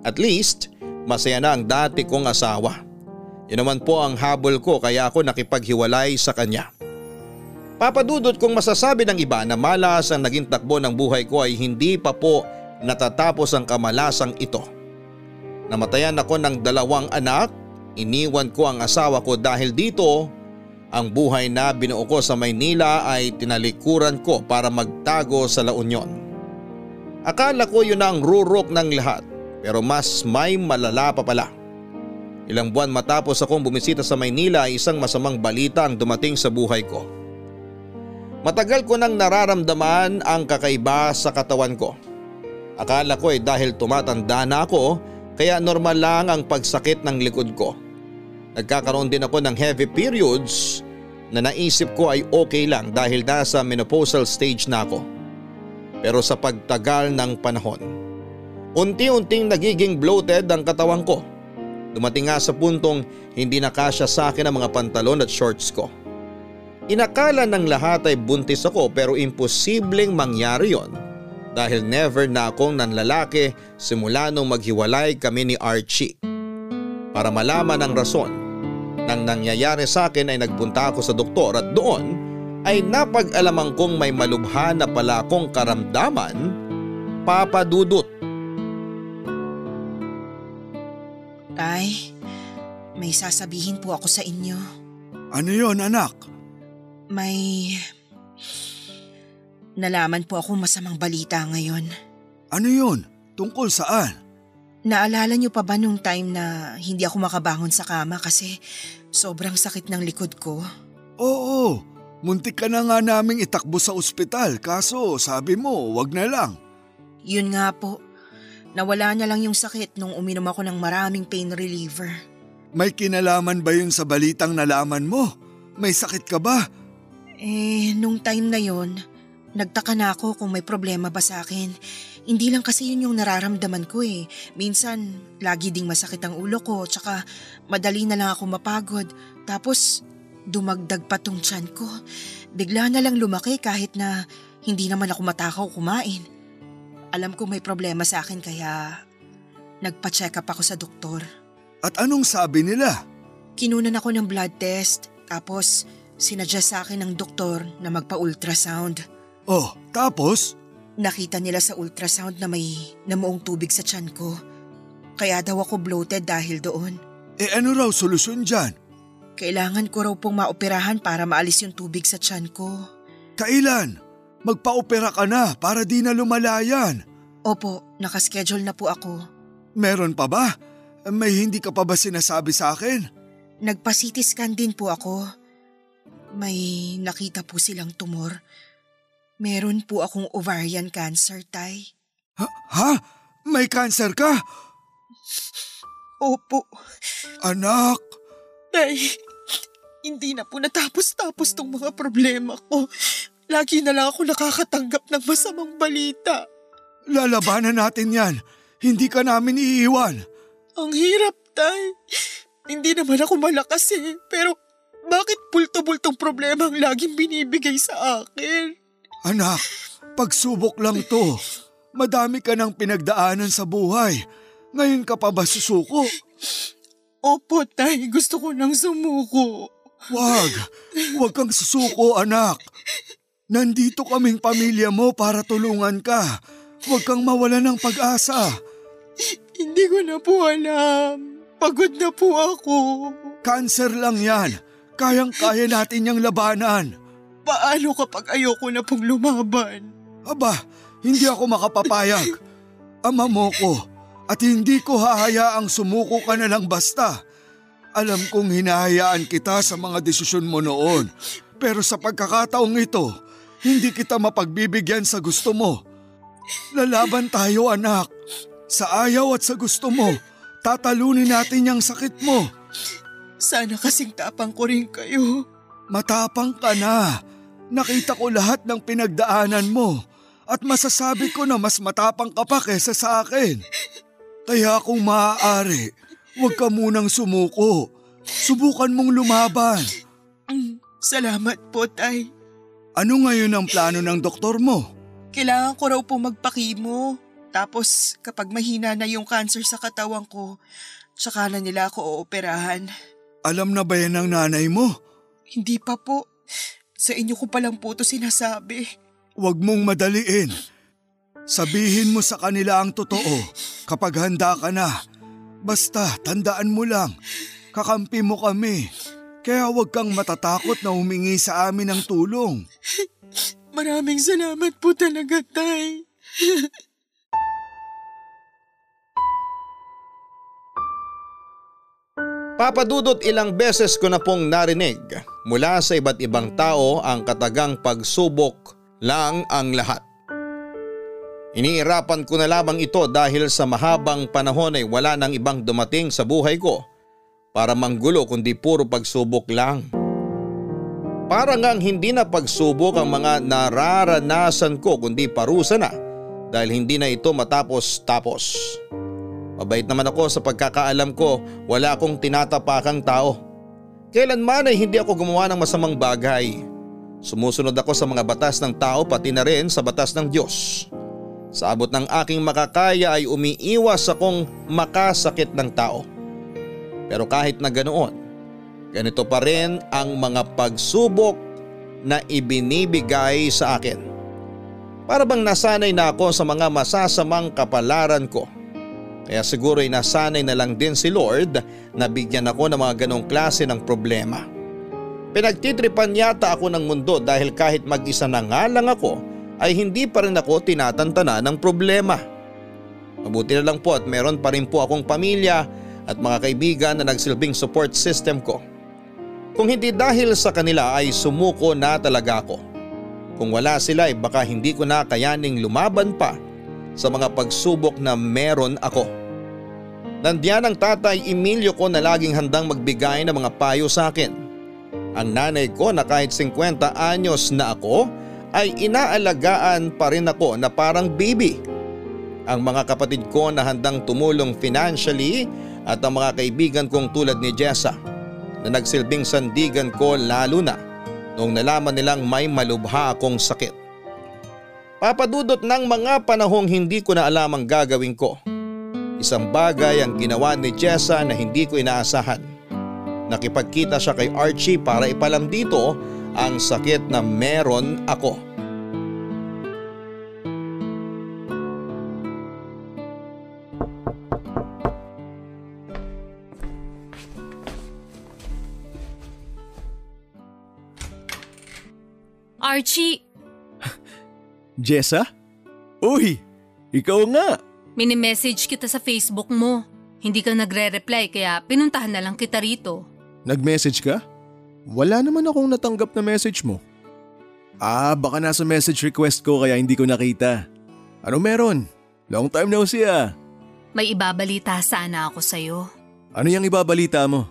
[SPEAKER 3] At least, masaya na ang dati kong asawa. Yun naman po ang habol ko kaya ako nakipaghiwalay sa kanya. Papadudot kong masasabi ng iba na malas ang naging takbo ng buhay ko ay hindi pa po natatapos ang kamalasang ito. Namatayan ako ng dalawang anak, iniwan ko ang asawa ko dahil dito ang buhay na binuo ko sa Maynila ay tinalikuran ko para magtago sa La Union. Akala ko yun ang rurok ng lahat pero mas may malala pa pala. Ilang buwan matapos akong bumisita sa Maynila ay isang masamang balita ang dumating sa buhay ko. Matagal ko nang nararamdaman ang kakaiba sa katawan ko. Akala ko ay dahil tumatanda na ako kaya normal lang ang pagsakit ng likod ko. Nagkakaroon din ako ng heavy periods na naisip ko ay okay lang dahil nasa menopausal stage na ako. Pero sa pagtagal ng panahon, unti-unting nagiging bloated ang katawan ko. Dumating nga sa puntong hindi nakasya sa akin ang mga pantalon at shorts ko. Inakala ng lahat ay buntis ako pero imposibleng mangyari yon dahil never na akong nanlalaki simula nung maghiwalay kami ni Archie. Para malaman ang rason nang nangyayari sa akin ay nagpunta ako sa doktor at doon ay napag-alaman kong may malubha na pala akong karamdaman, papadudot.
[SPEAKER 5] Tay, may sasabihin po ako sa inyo.
[SPEAKER 4] Ano yon anak?
[SPEAKER 5] May Nalaman po ako masamang balita ngayon.
[SPEAKER 4] Ano yun? Tungkol saan?
[SPEAKER 5] Naalala niyo pa ba nung time na hindi ako makabangon sa kama kasi sobrang sakit ng likod ko?
[SPEAKER 4] Oo, muntik ka na nga naming itakbo sa ospital kaso sabi mo wag na lang.
[SPEAKER 5] Yun nga po, nawala na lang yung sakit nung uminom ako ng maraming pain reliever.
[SPEAKER 4] May kinalaman ba yun sa balitang nalaman mo? May sakit ka ba?
[SPEAKER 5] Eh, nung time na yon, Nagtaka na ako kung may problema ba sa akin. Hindi lang kasi yun yung nararamdaman ko eh. Minsan, lagi ding masakit ang ulo ko, tsaka madali na lang ako mapagod. Tapos, dumagdag pa tong tiyan ko. Bigla na lang lumaki kahit na hindi naman ako matakaw kumain. Alam ko may problema sa akin kaya nagpa-check up ako sa doktor.
[SPEAKER 4] At anong sabi nila?
[SPEAKER 5] Kinunan ako ng blood test, tapos sinadya sa akin ng doktor na magpa-ultrasound.
[SPEAKER 4] Oh, tapos?
[SPEAKER 5] Nakita nila sa ultrasound na may namuong tubig sa tiyan ko. Kaya daw ako bloated dahil doon.
[SPEAKER 4] Eh ano raw solusyon dyan?
[SPEAKER 5] Kailangan ko raw pong maoperahan para maalis yung tubig sa tiyan ko.
[SPEAKER 4] Kailan? Magpa-opera ka na para di na lumalayan.
[SPEAKER 5] Opo, nakaschedule na po ako.
[SPEAKER 4] Meron pa ba? May hindi ka pa ba sinasabi sa akin?
[SPEAKER 5] Nagpa-CT scan din po ako. May nakita po silang tumor. Meron po akong ovarian cancer, Tay.
[SPEAKER 4] Ha? ha? May cancer ka?
[SPEAKER 5] Opo.
[SPEAKER 4] Anak!
[SPEAKER 5] Tay, hindi na po natapos-tapos tong mga problema ko. Lagi na lang ako nakakatanggap ng masamang balita.
[SPEAKER 4] Lalabanan natin yan. Hindi ka namin iiwan.
[SPEAKER 5] Ang hirap, Tay. Hindi naman ako malakas eh. Pero bakit pulto-bultong problema ang laging binibigay sa akin?
[SPEAKER 4] Anak, pagsubok lang to. Madami ka ng pinagdaanan sa buhay. Ngayon ka pa ba susuko?
[SPEAKER 5] Opo, tay. Gusto ko nang sumuko.
[SPEAKER 4] Wag. Wag kang susuko, anak. Nandito kaming pamilya mo para tulungan ka. Huwag kang mawala ng pag-asa.
[SPEAKER 5] Hindi ko na po alam. Pagod na po ako.
[SPEAKER 4] Cancer lang yan. Kayang-kaya natin yung labanan.
[SPEAKER 5] Paano kapag ayoko na pong lumaban?
[SPEAKER 4] Aba, hindi ako makapapayag. Ama mo ko at hindi ko hahayaang sumuko ka na lang basta. Alam kong hinahayaan kita sa mga desisyon mo noon. Pero sa pagkakataong ito, hindi kita mapagbibigyan sa gusto mo. Lalaban tayo anak. Sa ayaw at sa gusto mo, tatalunin natin yung sakit mo.
[SPEAKER 5] Sana kasing tapang ko rin kayo.
[SPEAKER 4] Matapang ka na. Nakita ko lahat ng pinagdaanan mo at masasabi ko na mas matapang ka pa kesa sa akin. Kaya kung maaari, huwag ka munang sumuko. Subukan mong lumaban.
[SPEAKER 5] Salamat po, Tay.
[SPEAKER 4] Ano ngayon ang plano ng doktor mo?
[SPEAKER 5] Kailangan ko raw po magpakimo. Tapos kapag mahina na yung cancer sa katawan ko, tsaka na nila ako ooperahan.
[SPEAKER 4] Alam na ba yan ng nanay mo?
[SPEAKER 5] Hindi pa po. Sa inyo ko palang po ito sinasabi.
[SPEAKER 4] Huwag mong madaliin. Sabihin mo sa kanila ang totoo kapag handa ka na. Basta tandaan mo lang, kakampi mo kami. Kaya huwag kang matatakot na humingi sa amin ng tulong.
[SPEAKER 5] Maraming salamat po talaga, Tay.
[SPEAKER 3] Papadudot ilang beses ko na pong narinig mula sa iba't ibang tao ang katagang pagsubok lang ang lahat. Iniirapan ko na lamang ito dahil sa mahabang panahon ay wala nang ibang dumating sa buhay ko para manggulo kundi puro pagsubok lang. Para ngang hindi na pagsubok ang mga nararanasan ko kundi parusa na dahil hindi na ito matapos-tapos. Mabait naman ako sa pagkakaalam ko wala akong tinatapakang tao. Kailanman ay hindi ako gumawa ng masamang bagay. Sumusunod ako sa mga batas ng tao pati na rin sa batas ng Diyos. Sa abot ng aking makakaya ay umiiwas akong makasakit ng tao. Pero kahit na ganoon, ganito pa rin ang mga pagsubok na ibinibigay sa akin. Para bang nasanay na ako sa mga masasamang kapalaran ko. Kaya siguro ay nasanay na lang din si Lord na bigyan ako ng mga ganong klase ng problema. Pinagtitripan yata ako ng mundo dahil kahit mag-isa na nga lang ako ay hindi pa rin ako tinatantana ng problema. Mabuti na lang po at meron pa rin po akong pamilya at mga kaibigan na nagsilbing support system ko. Kung hindi dahil sa kanila ay sumuko na talaga ako. Kung wala sila ay baka hindi ko na kayaning lumaban pa sa mga pagsubok na meron ako. Nandiyan ang tatay Emilio ko na laging handang magbigay ng mga payo sa akin. Ang nanay ko na kahit 50 anyos na ako ay inaalagaan pa rin ako na parang baby. Ang mga kapatid ko na handang tumulong financially at ang mga kaibigan kong tulad ni Jessa na nagsilbing sandigan ko lalo na noong nalaman nilang may malubha akong sakit. Papadudot ng mga panahong hindi ko na alam ang gagawin ko. Isang bagay ang ginawa ni Jessa na hindi ko inaasahan. Nakipagkita siya kay Archie para ipalam dito ang sakit na meron ako.
[SPEAKER 6] Archie, *laughs*
[SPEAKER 9] Jessa? Uy, ikaw nga.
[SPEAKER 6] Minimessage kita sa Facebook mo. Hindi ka nagre-reply kaya pinuntahan na lang kita rito.
[SPEAKER 9] Nag-message ka? Wala naman akong natanggap na message mo. Ah, baka nasa message request ko kaya hindi ko nakita. Ano meron? Long time no see ah.
[SPEAKER 6] May ibabalita sana ako sa'yo.
[SPEAKER 9] Ano yung ibabalita mo?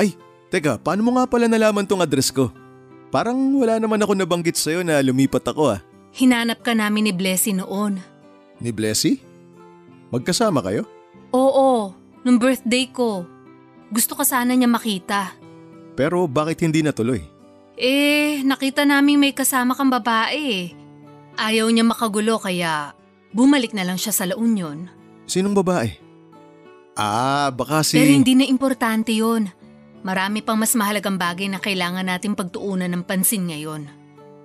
[SPEAKER 9] Ay, teka, paano mo nga pala nalaman tong address ko? Parang wala naman ako nabanggit sa'yo na lumipat ako ah.
[SPEAKER 6] Hinanap ka namin ni Blessy noon.
[SPEAKER 9] Ni Blessy? Magkasama kayo?
[SPEAKER 6] Oo, nung birthday ko. Gusto ka sana niya makita.
[SPEAKER 9] Pero bakit hindi natuloy?
[SPEAKER 6] Eh, nakita namin may kasama kang babae. Ayaw niya makagulo kaya bumalik na lang siya sa La Union.
[SPEAKER 9] Sinong babae? Ah, baka si…
[SPEAKER 6] Pero hindi na importante yon. Marami pang mas mahalagang bagay na kailangan nating pagtuunan ng pansin ngayon.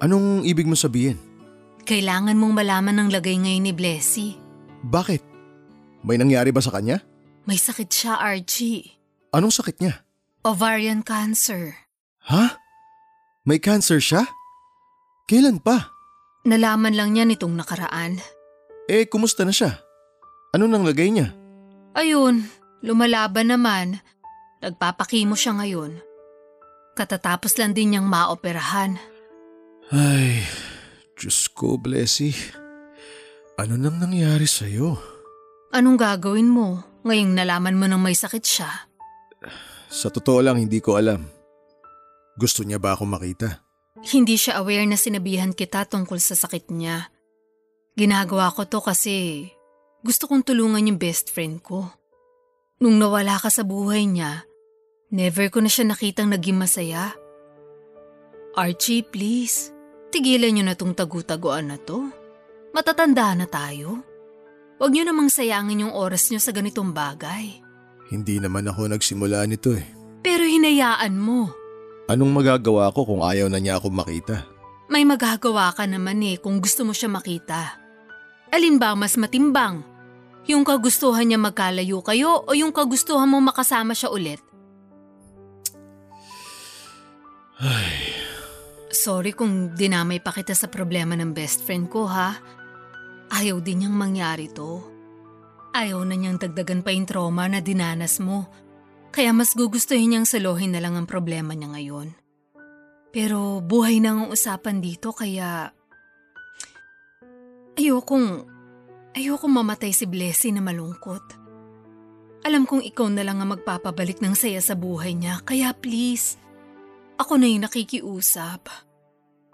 [SPEAKER 9] Anong ibig mo sabihin?
[SPEAKER 6] Kailangan mong malaman ng lagay ngayon ni Blessy.
[SPEAKER 9] Bakit? May nangyari ba sa kanya?
[SPEAKER 6] May sakit siya, Archie.
[SPEAKER 9] Anong sakit niya?
[SPEAKER 6] Ovarian cancer.
[SPEAKER 9] Ha? May cancer siya? Kailan pa?
[SPEAKER 6] Nalaman lang niya nitong nakaraan.
[SPEAKER 9] Eh, kumusta na siya? Ano nang lagay niya?
[SPEAKER 6] Ayun, lumalaban naman. Nagpapakimo siya ngayon. Katatapos lang din niyang maoperahan.
[SPEAKER 9] Ay, Diyos ko, Blessy. Ano nang nangyari sa'yo?
[SPEAKER 6] Anong gagawin mo ngayong nalaman mo nang may sakit siya?
[SPEAKER 9] Sa totoo lang, hindi ko alam. Gusto niya ba ako makita?
[SPEAKER 6] Hindi siya aware na sinabihan kita tungkol sa sakit niya. Ginagawa ko to kasi gusto kong tulungan yung best friend ko. Nung nawala ka sa buhay niya, never ko na siya nakitang naging masaya. Archie, please, tigilan niyo na tong tagu-taguan na to. Matatanda na tayo. Huwag niyo namang sayangin yung oras niyo sa ganitong bagay.
[SPEAKER 9] Hindi naman ako nagsimula nito eh.
[SPEAKER 6] Pero hinayaan mo.
[SPEAKER 9] Anong magagawa ko kung ayaw na niya ako makita?
[SPEAKER 6] May magagawa ka naman eh kung gusto mo siya makita. Alin ba mas matimbang? Yung kagustuhan niya magkalayo kayo o yung kagustuhan mo makasama siya ulit? Sorry kung dinamay pa kita sa problema ng best friend ko ha. Ayaw din niyang mangyari to. Ayaw na niyang dagdagan pa yung trauma na dinanas mo. Kaya mas gugustuhin niyang saluhin na lang ang problema niya ngayon. Pero buhay na ang usapan dito kaya... Ayokong Ayoko mamatay si Blessy na malungkot. Alam kong ikaw na lang ang magpapabalik ng saya sa buhay niya, kaya please, ako na yung nakikiusap.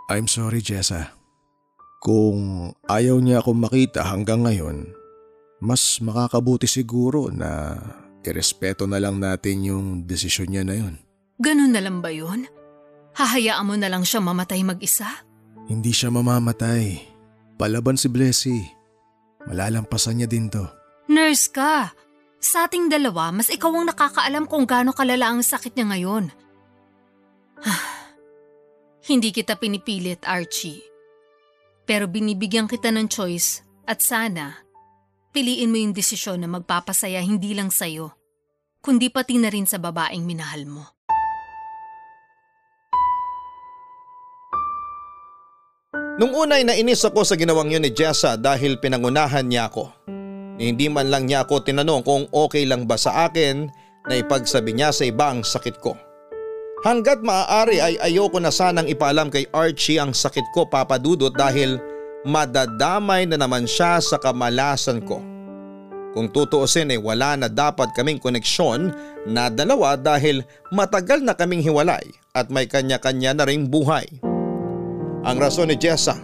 [SPEAKER 9] I'm sorry, Jessa. Kung ayaw niya akong makita hanggang ngayon, mas makakabuti siguro na irespeto na lang natin yung desisyon niya na yun.
[SPEAKER 6] Ganun na lang ba yun? Hahayaan mo na lang siya mamatay mag-isa?
[SPEAKER 9] Hindi siya mamamatay. Palaban si Blessy. Malalampasan niya din to.
[SPEAKER 6] Nurse ka. Sa ating dalawa, mas ikaw ang nakakaalam kung gaano kalala ang sakit niya ngayon. *sighs* Hindi kita pinipilit, Archie. Pero binibigyan kita ng choice at sana, piliin mo yung desisyon na magpapasaya hindi lang sa'yo, kundi pati na rin sa babaeng minahal mo.
[SPEAKER 3] Nung una ay nainis ako sa ginawang yun ni Jessa dahil pinangunahan niya ako. Hindi man lang niya ako tinanong kung okay lang ba sa akin na ipagsabi niya sa iba ang sakit ko. Hanggat maaari ay ayoko na sanang ipaalam kay Archie ang sakit ko papadudot dahil madadamay na naman siya sa kamalasan ko. Kung tutuusin ay wala na dapat kaming koneksyon na dalawa dahil matagal na kaming hiwalay at may kanya-kanya na ring buhay. Ang rason ni Jessa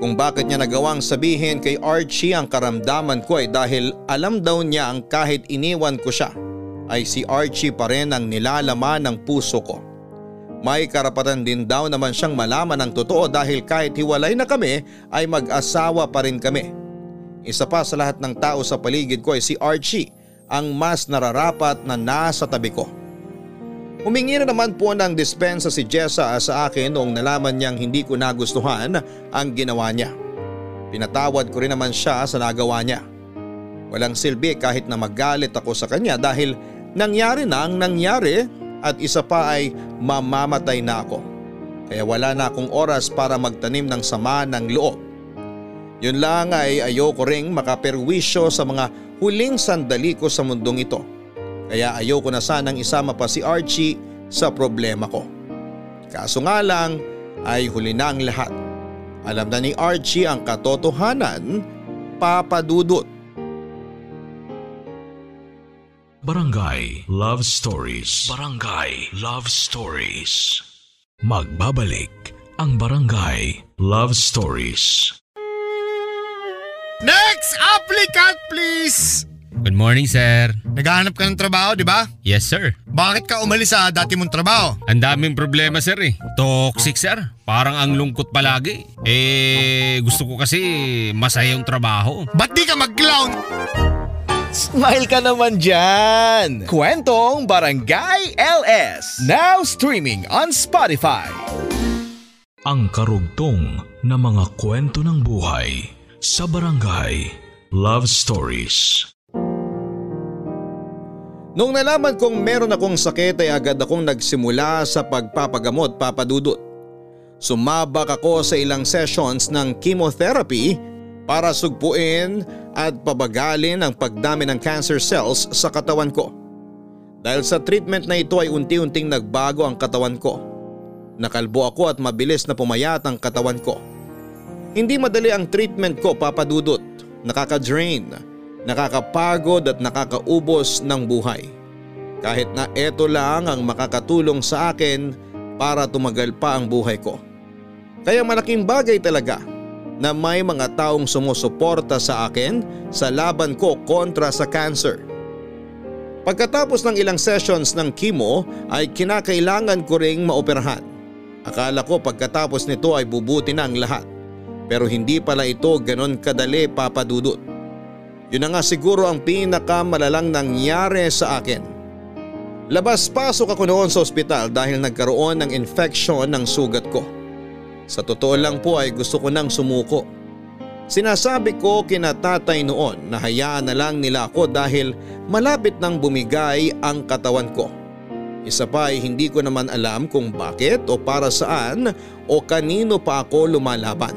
[SPEAKER 3] kung bakit niya nagawang sabihin kay Archie ang karamdaman ko ay dahil alam daw niya ang kahit iniwan ko siya ay si Archie pa rin ang nilalaman ng puso ko. May karapatan din daw naman siyang malaman ang totoo dahil kahit hiwalay na kami ay mag-asawa pa rin kami. Isa pa sa lahat ng tao sa paligid ko ay si Archie ang mas nararapat na nasa tabi ko. Humingi na naman po ng dispensa si Jessa sa akin noong nalaman niyang hindi ko nagustuhan ang ginawa niya. Pinatawad ko rin naman siya sa nagawa niya. Walang silbi kahit na magalit ako sa kanya dahil nangyari na ang nangyari at isa pa ay mamamatay na ako. Kaya wala na akong oras para magtanim ng sama ng loob. Yun lang ay ayoko ring makaperwisyo sa mga huling sandali ko sa mundong ito. Kaya ayoko na sanang isama pa si Archie sa problema ko. Kaso nga lang ay huli na ang lahat. Alam na ni Archie ang katotohanan, papadudot.
[SPEAKER 1] Barangay Love Stories. Barangay Love Stories. Magbabalik ang Barangay Love Stories.
[SPEAKER 10] Next applicant please!
[SPEAKER 11] Good morning, sir.
[SPEAKER 10] Naghahanap ka ng trabaho, di ba?
[SPEAKER 11] Yes, sir.
[SPEAKER 10] Bakit ka umalis sa dati mong trabaho?
[SPEAKER 11] Ang daming problema, sir eh. Toxic, sir. Parang ang lungkot palagi. Eh, gusto ko kasi masaya yung trabaho.
[SPEAKER 10] Ba't di ka mag-clown?
[SPEAKER 12] Smile ka naman dyan! Kwentong Barangay LS. Now streaming on Spotify.
[SPEAKER 1] Ang karugtong na mga kwento ng buhay sa Barangay Love Stories.
[SPEAKER 3] Nung nalaman kong meron akong sakit ay agad akong nagsimula sa pagpapagamot papadudot. Sumabak ako sa ilang sessions ng chemotherapy para sugpuin at pabagalin ang pagdami ng cancer cells sa katawan ko. Dahil sa treatment na ito ay unti-unting nagbago ang katawan ko. Nakalbo ako at mabilis na pumayat ang katawan ko. Hindi madali ang treatment ko papadudot, nakaka-drain nakakapagod at nakakaubos ng buhay. Kahit na ito lang ang makakatulong sa akin para tumagal pa ang buhay ko. Kaya malaking bagay talaga na may mga taong sumusuporta sa akin sa laban ko kontra sa cancer. Pagkatapos ng ilang sessions ng chemo ay kinakailangan ko ring maoperahan. Akala ko pagkatapos nito ay bubuti na ang lahat. Pero hindi pala ito ganon kadali papadudot. Yun na nga siguro ang pinakamalalang nangyari sa akin. Labas-pasok ako noon sa ospital dahil nagkaroon ng infection ng sugat ko. Sa totoo lang po ay gusto ko nang sumuko. Sinasabi ko kina tatay noon na hayaan na lang nila ako dahil malapit nang bumigay ang katawan ko. Isa pa ay hindi ko naman alam kung bakit o para saan o kanino pa ako lumalaban.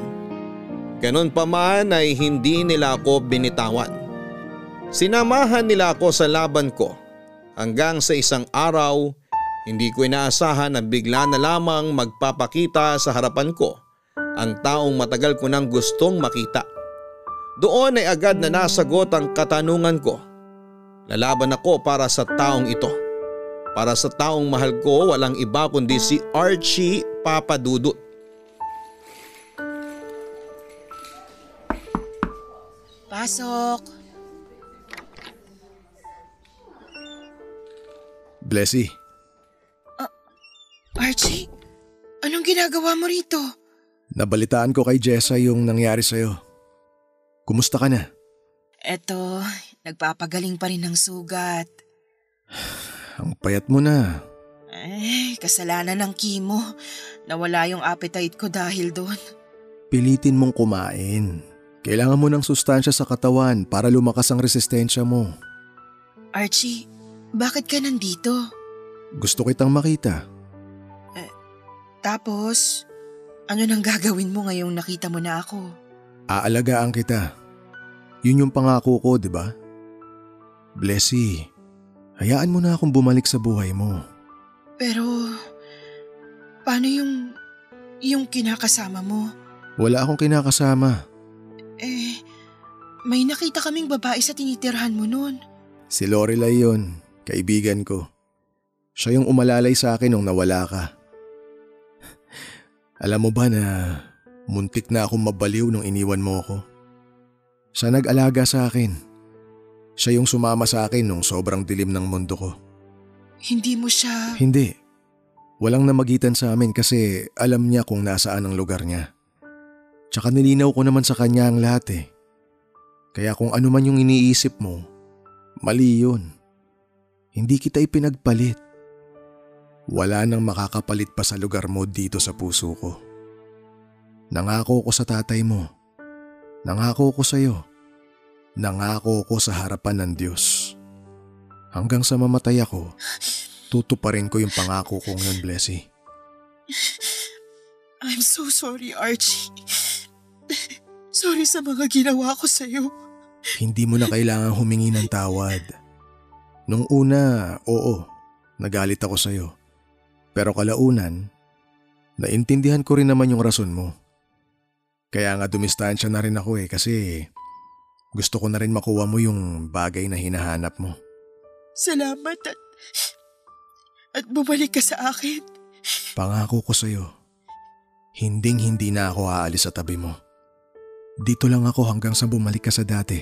[SPEAKER 3] Ganon pa man ay hindi nila ako binitawan. Sinamahan nila ako sa laban ko hanggang sa isang araw hindi ko inaasahan na bigla na lamang magpapakita sa harapan ko ang taong matagal ko nang gustong makita. Doon ay agad na nasagot ang katanungan ko. Lalaban ako para sa taong ito. Para sa taong mahal ko walang iba kundi si Archie Papadudut.
[SPEAKER 5] Pasok.
[SPEAKER 9] Blessy,
[SPEAKER 5] Archie, anong ginagawa mo rito?
[SPEAKER 9] nabalitaan ko kay Jessa yung nangyari sa'yo. Kumusta ka na?
[SPEAKER 5] Eto, nagpapagaling pa rin ng sugat. *sighs*
[SPEAKER 9] Ang payat mo na.
[SPEAKER 5] Eh, kasalanan ng chemo. Nawala yung appetite ko dahil doon.
[SPEAKER 9] Pilitin mong kumain. Kailangan mo ng sustansya sa katawan para lumakas ang resistensya mo.
[SPEAKER 5] Archie, bakit ka nandito?
[SPEAKER 9] Gusto kitang makita.
[SPEAKER 5] Tapos, ano nang gagawin mo ngayong nakita mo na ako?
[SPEAKER 9] Aalagaan kita. Yun yung pangako ko, di ba? Blessy, hayaan mo na akong bumalik sa buhay mo.
[SPEAKER 5] Pero, paano yung, yung kinakasama mo?
[SPEAKER 9] Wala akong kinakasama.
[SPEAKER 5] Eh, may nakita kaming babae sa tinitirhan mo noon.
[SPEAKER 9] Si Lorelai yon, kaibigan ko. Siya yung umalalay sa akin nung nawala ka. Alam mo ba na muntik na akong mabaliw nung iniwan mo ako? Siya nag-alaga sa akin. Siya yung sumama sa akin nung sobrang dilim ng mundo ko.
[SPEAKER 5] Hindi mo siya...
[SPEAKER 9] Hindi. Walang namagitan sa amin kasi alam niya kung nasaan ang lugar niya. Tsaka nilinaw ko naman sa kanya ang lahat eh. Kaya kung ano man yung iniisip mo, mali yun. Hindi kita ipinagpalit. Wala nang makakapalit pa sa lugar mo dito sa puso ko. Nangako ko sa tatay mo. Nangako ko sa iyo. Nangako ko sa harapan ng Diyos. Hanggang sa mamatay ako, tutuparin ko yung pangako kong yun, Blessy.
[SPEAKER 5] I'm so sorry, Archie. sorry sa mga ginawa ko sa'yo.
[SPEAKER 9] Hindi mo na kailangan humingi ng tawad. Nung una, oo, nagalit ako sa'yo. Pero kalaunan, naintindihan ko rin naman yung rason mo. Kaya nga dumistansya na rin ako eh kasi gusto ko na rin makuha mo yung bagay na hinahanap mo.
[SPEAKER 5] Salamat at... At bumalik ka sa akin.
[SPEAKER 9] Pangako ko sa'yo, hinding hindi na ako aalis sa tabi mo. Dito lang ako hanggang sa bumalik ka sa dati.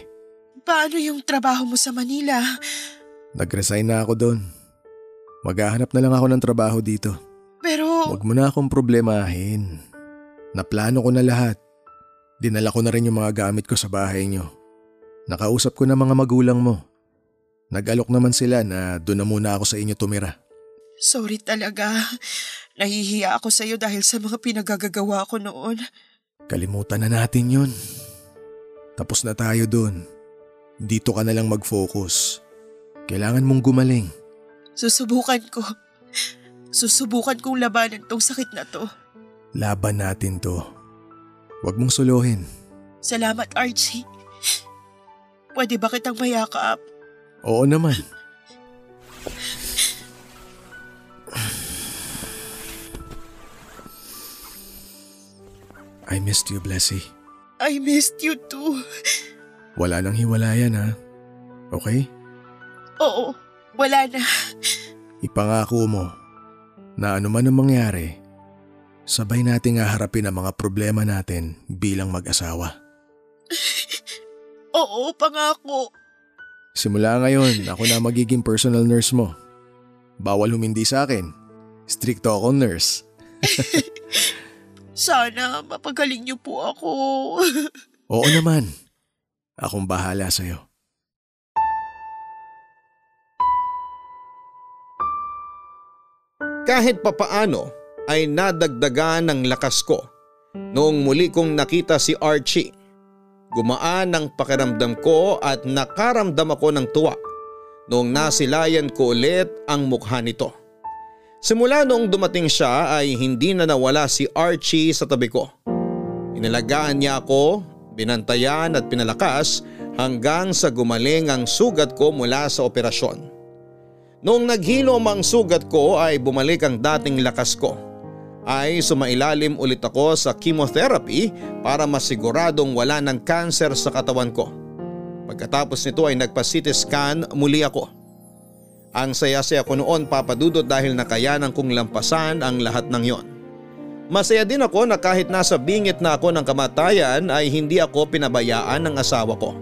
[SPEAKER 5] Paano yung trabaho mo sa Manila?
[SPEAKER 9] Nag-resign na ako doon. Maghahanap na lang ako ng trabaho dito.
[SPEAKER 5] Pero...
[SPEAKER 9] Huwag mo na akong problemahin. Naplano ko na lahat. Dinala ko na rin yung mga gamit ko sa bahay nyo. Nakausap ko na mga magulang mo. Nag-alok naman sila na doon na muna ako sa inyo tumira.
[SPEAKER 5] Sorry talaga. Nahihiya ako sa'yo dahil sa mga pinagagagawa ko noon.
[SPEAKER 9] Kalimutan na natin yun. Tapos na tayo doon. Dito ka na lang mag-focus. Kailangan mong gumaling.
[SPEAKER 5] Susubukan ko. Susubukan kong labanan tong sakit na to.
[SPEAKER 9] Laban natin to. Huwag mong suluhin.
[SPEAKER 5] Salamat, Archie. Pwede ba kitang mayakap?
[SPEAKER 9] Oo naman. I missed you, Blessy.
[SPEAKER 5] I missed you too.
[SPEAKER 9] Wala nang hiwalayan ha. Okay?
[SPEAKER 5] Oo, wala na.
[SPEAKER 9] Ipangako mo na ano man ang mangyari, sabay nating haharapin ang mga problema natin bilang mag-asawa. *laughs*
[SPEAKER 5] Oo, pangako.
[SPEAKER 9] Simula ngayon, ako na magiging personal nurse mo. Bawal humindi sa akin. Stricto akong nurse. *laughs*
[SPEAKER 5] Sana mapagaling niyo po ako. *laughs*
[SPEAKER 9] Oo naman. Akong bahala sa'yo.
[SPEAKER 3] Kahit papaano ay nadagdagan ng lakas ko noong muli kong nakita si Archie. Gumaan ang pakiramdam ko at nakaramdam ako ng tuwa noong nasilayan ko ulit ang mukha nito. Simula noong dumating siya ay hindi na nawala si Archie sa tabi ko. Inalagaan niya ako, binantayan at pinalakas hanggang sa gumaling ang sugat ko mula sa operasyon. Noong naghilom ang sugat ko ay bumalik ang dating lakas ko. ay sumailalim ulit ako sa chemotherapy para masiguradong wala ng cancer sa katawan ko. Pagkatapos nito ay nagpa-CT scan muli ako. Ang saya-saya ko noon papadudot dahil nakayanan kong lampasan ang lahat ng yon. Masaya din ako na kahit nasa bingit na ako ng kamatayan ay hindi ako pinabayaan ng asawa ko.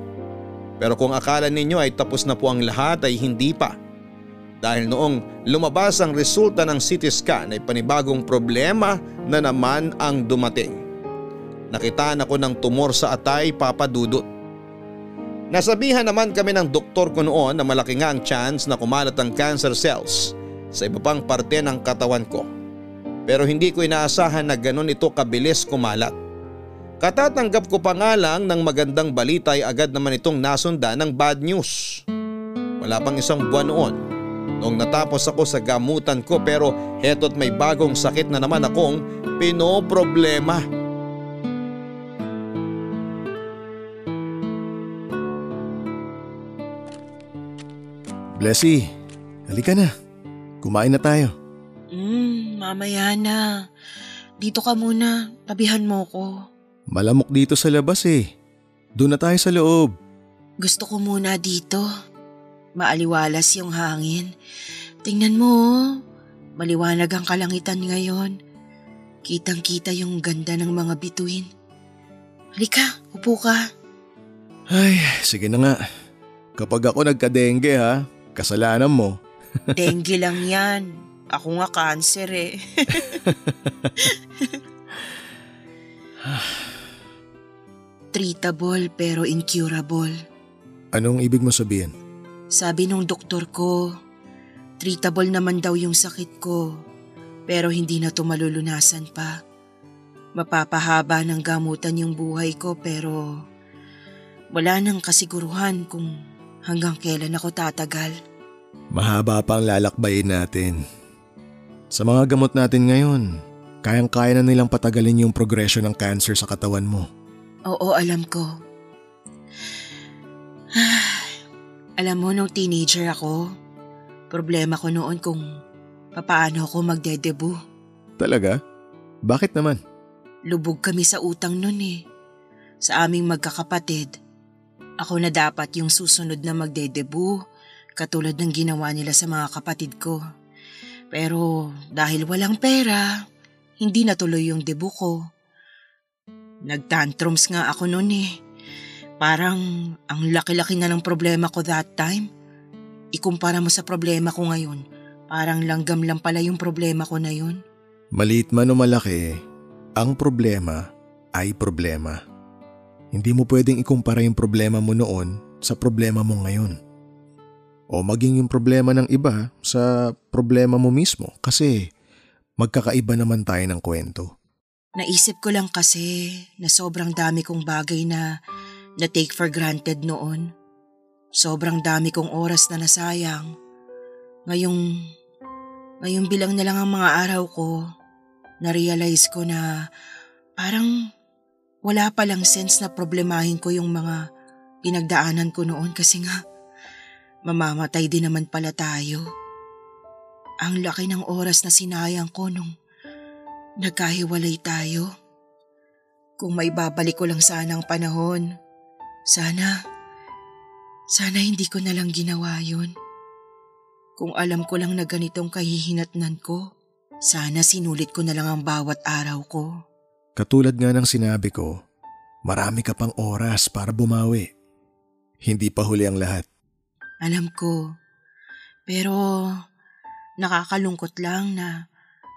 [SPEAKER 3] Pero kung akala ninyo ay tapos na po ang lahat ay hindi pa. Dahil noong lumabas ang resulta ng CT scan ay panibagong problema na naman ang dumating. Nakitaan ako ng tumor sa atay papadudot. Nasabihan naman kami ng doktor ko noon na malaki nga ang chance na kumalat ang cancer cells sa iba pang parte ng katawan ko. Pero hindi ko inaasahan na ganun ito kabilis kumalat. Katatanggap ko pa nga lang ng magandang balita ay agad naman itong nasundan ng bad news. Wala pang isang buwan noon noong natapos ako sa gamutan ko pero heto't may bagong sakit na naman akong pinoproblema.
[SPEAKER 9] Blessy, halika na. Kumain na tayo.
[SPEAKER 5] Hmm, mamaya na. Dito ka muna, tabihan mo ko.
[SPEAKER 9] Malamok dito sa labas eh. Doon na tayo sa loob.
[SPEAKER 5] Gusto ko muna dito. Maaliwalas yung hangin. Tingnan mo, oh. maliwanag ang kalangitan ngayon. Kitang kita yung ganda ng mga bituin. Halika, upo ka.
[SPEAKER 9] Ay, sige na nga. Kapag ako nagka-dengue ha, kasalanan mo. *laughs*
[SPEAKER 5] Dengue lang yan. Ako nga cancer eh. *laughs* Treatable pero incurable.
[SPEAKER 9] Anong ibig mo sabihin?
[SPEAKER 5] Sabi nung doktor ko, treatable naman daw yung sakit ko, pero hindi na to malulunasan pa. Mapapahaba ng gamutan yung buhay ko pero wala nang kasiguruhan kung hanggang kailan ako tatagal.
[SPEAKER 9] Mahaba pa ang lalakbayin natin. Sa mga gamot natin ngayon, kayang-kaya na nilang patagalin yung progression ng cancer sa katawan mo.
[SPEAKER 5] Oo, alam ko. Alam mo, nung teenager ako, problema ko noon kung papaano ako magdedebu.
[SPEAKER 9] Talaga? Bakit naman?
[SPEAKER 5] Lubog kami sa utang nun eh. Sa aming magkakapatid. Ako na dapat yung susunod na magdedebu, katulad ng ginawa nila sa mga kapatid ko. Pero dahil walang pera, hindi natuloy yung debu ko. Nagtantrums nga ako noon eh. Parang ang laki-laki na ng problema ko that time. Ikumpara mo sa problema ko ngayon, parang langgam lang pala yung problema ko na yun.
[SPEAKER 9] Maliit man o malaki, ang problema ay problema. Hindi mo pwedeng ikumpara yung problema mo noon sa problema mo ngayon. O maging yung problema ng iba sa problema mo mismo kasi magkakaiba naman tayo ng kwento.
[SPEAKER 5] Naisip ko lang kasi na sobrang dami kong bagay na na-take for granted noon. Sobrang dami kong oras na nasayang. Ngayong, ngayong bilang na lang ang mga araw ko, na-realize ko na parang wala palang sense na problemahin ko yung mga pinagdaanan ko noon kasi nga mamamatay din naman pala tayo. Ang laki ng oras na sinayang ko nung nagkahiwalay tayo. Kung may babalik ko lang sana ang panahon, sana, sana hindi ko na lang ginawa yun. Kung alam ko lang na ganitong kahihinatnan ko, sana sinulit ko na lang ang bawat araw ko.
[SPEAKER 9] Katulad nga ng sinabi ko, marami ka pang oras para bumawi. Hindi pa huli ang lahat.
[SPEAKER 5] Alam ko, pero nakakalungkot lang na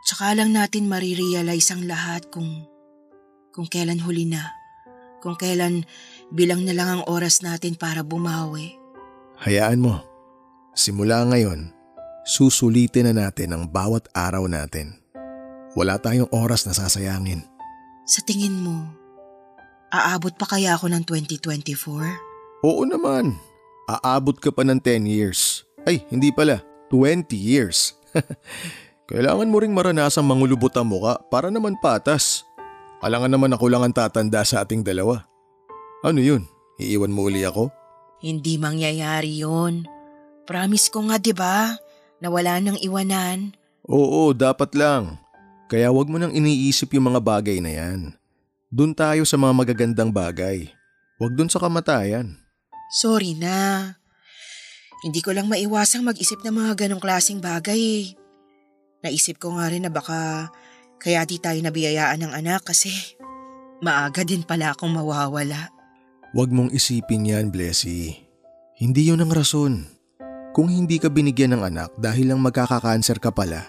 [SPEAKER 5] tsaka lang natin marirealize ang lahat kung, kung kailan huli na. Kung kailan bilang na lang ang oras natin para bumawi.
[SPEAKER 9] Hayaan mo. Simula ngayon, susulitin na natin ang bawat araw natin. Wala tayong oras na sasayangin.
[SPEAKER 5] Sa tingin mo, aabot pa kaya ako ng 2024?
[SPEAKER 9] Oo naman. Aabot ka pa ng 10 years. Ay, hindi pala. 20 years. *laughs* Kailangan mo ring maranasang mangulubot ang muka para naman patas. Alangan naman ako lang ang tatanda sa ating dalawa. Ano yun? Iiwan mo uli ako?
[SPEAKER 5] Hindi mangyayari yon. Promise ko nga 'di ba na wala nang iwanan.
[SPEAKER 9] Oo, dapat lang. Kaya wag mo nang iniisip yung mga bagay na yan. Doon tayo sa mga magagandang bagay. Huwag doon sa kamatayan.
[SPEAKER 5] Sorry na. Hindi ko lang maiwasang mag-isip ng mga ganong klaseng bagay. Naisip ko nga rin na baka kaya di tayo nabiyayaan ng anak kasi maaga din pala akong mawawala.
[SPEAKER 9] Huwag mong isipin yan, Blessy. Hindi yun ang rason. Kung hindi ka binigyan ng anak dahil lang magkakakanser ka pala,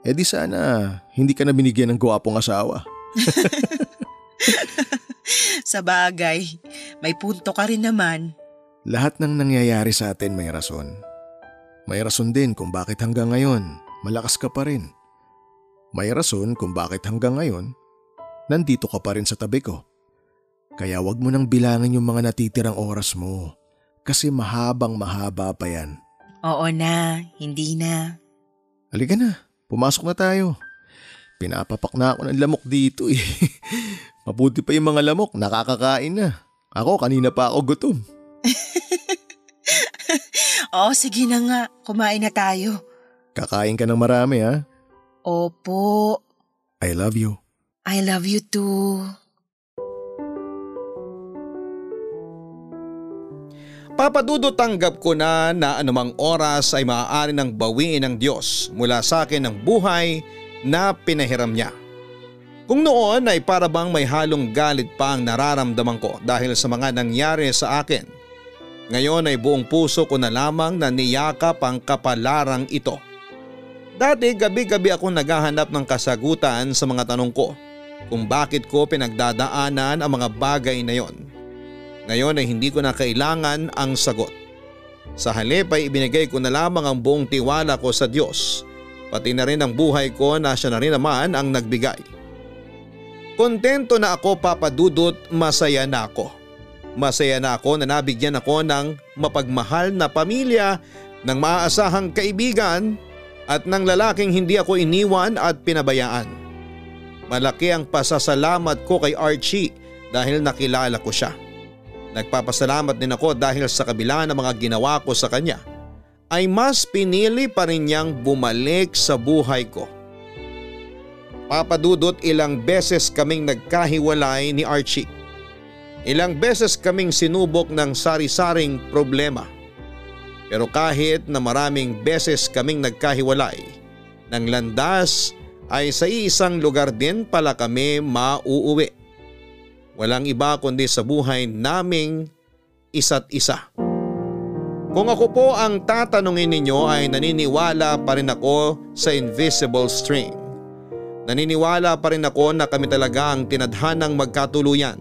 [SPEAKER 9] edi sana hindi ka na binigyan ng guwapong asawa. *laughs*
[SPEAKER 5] Sa bagay, may punto ka rin naman.
[SPEAKER 9] Lahat ng nangyayari sa atin may rason. May rason din kung bakit hanggang ngayon malakas ka pa rin. May rason kung bakit hanggang ngayon nandito ka pa rin sa tabi ko. Kaya wag mo nang bilangin yung mga natitirang oras mo kasi mahabang mahaba pa yan.
[SPEAKER 5] Oo na, hindi na.
[SPEAKER 9] Halika na, pumasok na tayo. Pinapapak na ako ng lamok dito eh. *laughs* Mabuti pa yung mga lamok, nakakakain na. Ako kanina pa ako gutom. *laughs*
[SPEAKER 5] Oo, sige na nga, kumain na tayo.
[SPEAKER 9] Kakain ka ng marami ha?
[SPEAKER 5] Opo.
[SPEAKER 9] I love you.
[SPEAKER 5] I love you too.
[SPEAKER 3] Papadudo tanggap ko na na anumang oras ay maaari ng bawiin ng Diyos mula sa akin ng buhay na pinahiram niya. Kung noon ay para bang may halong galit pa ang nararamdaman ko dahil sa mga nangyari sa akin. Ngayon ay buong puso ko na lamang na niyakap ang kapalarang ito. Dati gabi-gabi ako naghahanap ng kasagutan sa mga tanong ko kung bakit ko pinagdadaanan ang mga bagay na yon. Ngayon ay hindi ko na kailangan ang sagot. Sa halip ay ibinigay ko na lamang ang buong tiwala ko sa Diyos, pati na rin ang buhay ko na siya na rin naman ang nagbigay. Kontento na ako papadudot, masaya na ako. Masaya na ako na nabigyan ako ng mapagmahal na pamilya, ng maaasahang kaibigan at ng lalaking hindi ako iniwan at pinabayaan. Malaki ang pasasalamat ko kay Archie dahil nakilala ko siya. Nagpapasalamat din ako dahil sa kabila ng mga ginawa ko sa kanya ay mas pinili pa rin niyang bumalik sa buhay ko. Papadudot ilang beses kaming nagkahiwalay ni Archie. Ilang beses kaming sinubok ng sari-saring problema. Pero kahit na maraming beses kaming nagkahiwalay, ng landas ay sa isang lugar din pala kami mauuwi. Walang iba kundi sa buhay naming isa't isa. Kung ako po ang tatanungin ninyo ay naniniwala pa rin ako sa invisible string. Naniniwala pa rin ako na kami talaga ang tinadhanang magkatuluyan.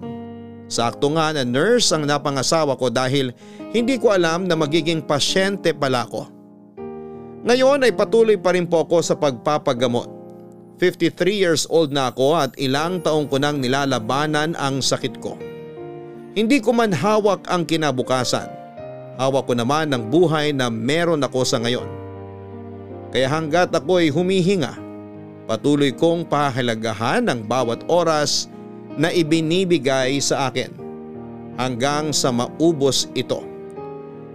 [SPEAKER 3] Sakto nga na nurse ang napangasawa ko dahil hindi ko alam na magiging pasyente pala ako. Ngayon ay patuloy pa rin po ako sa pagpapagamot. 53 years old na ako at ilang taong ko nang nilalabanan ang sakit ko. Hindi ko man hawak ang kinabukasan. Hawak ko naman ang buhay na meron ako sa ngayon. Kaya hanggat ako ay humihinga, patuloy kong pahalagahan ang bawat oras na ibinibigay sa akin hanggang sa maubos ito.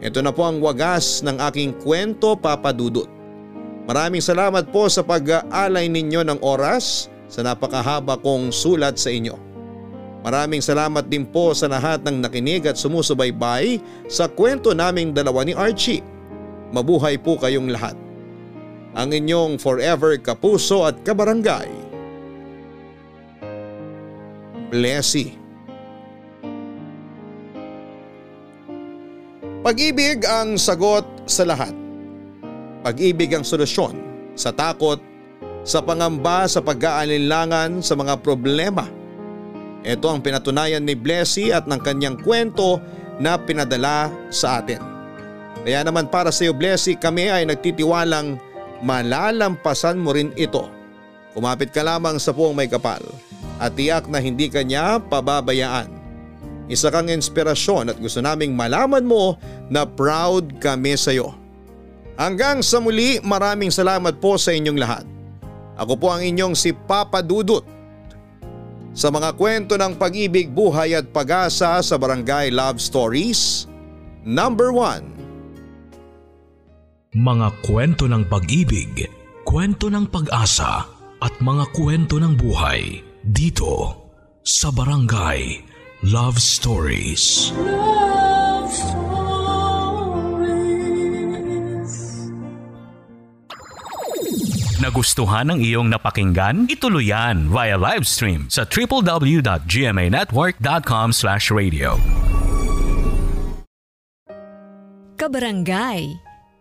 [SPEAKER 3] Ito na po ang wagas ng aking kwento papadudot. Maraming salamat po sa pag-aalay ninyo ng oras sa napakahaba kong sulat sa inyo. Maraming salamat din po sa lahat ng nakinig at sumusubaybay sa kwento naming dalawa ni Archie. Mabuhay po kayong lahat. Ang inyong forever kapuso at kabarangay. Blessy. Pag-ibig ang sagot sa lahat. Pag-ibig ang solusyon sa takot, sa pangamba sa pag-aalinlangan sa mga problema. Ito ang pinatunayan ni Blessy at ng kanyang kwento na pinadala sa atin. Kaya naman para sa iyo Blessy kami ay nagtitiwalang malalampasan mo rin ito. Kumapit ka lamang sa puong may kapal at tiyak na hindi ka niya pababayaan. Isa kang inspirasyon at gusto naming malaman mo na proud kami sa iyo. Hanggang sa muli maraming salamat po sa inyong lahat. Ako po ang inyong si Papa Dudut. Sa mga kwento ng pag-ibig, buhay at pag-asa sa Barangay Love Stories, Number 1
[SPEAKER 1] Mga kwento ng pag-ibig, kwento ng pag-asa at mga kwento ng buhay dito sa Barangay Love Stories.
[SPEAKER 2] Love
[SPEAKER 13] Nagustuhan ng iyong napakinggan? Ituloy yan via live stream sa www.gmanetwork.com/radio.
[SPEAKER 7] Kabarangay,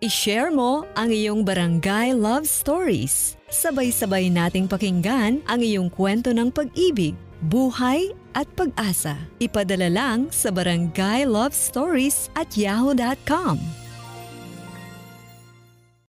[SPEAKER 7] i-share mo ang iyong barangay love stories. Sabay-sabay nating pakinggan ang iyong kwento ng pag-ibig, buhay at pag-asa. Ipadala lang sa barangay at yahoo.com.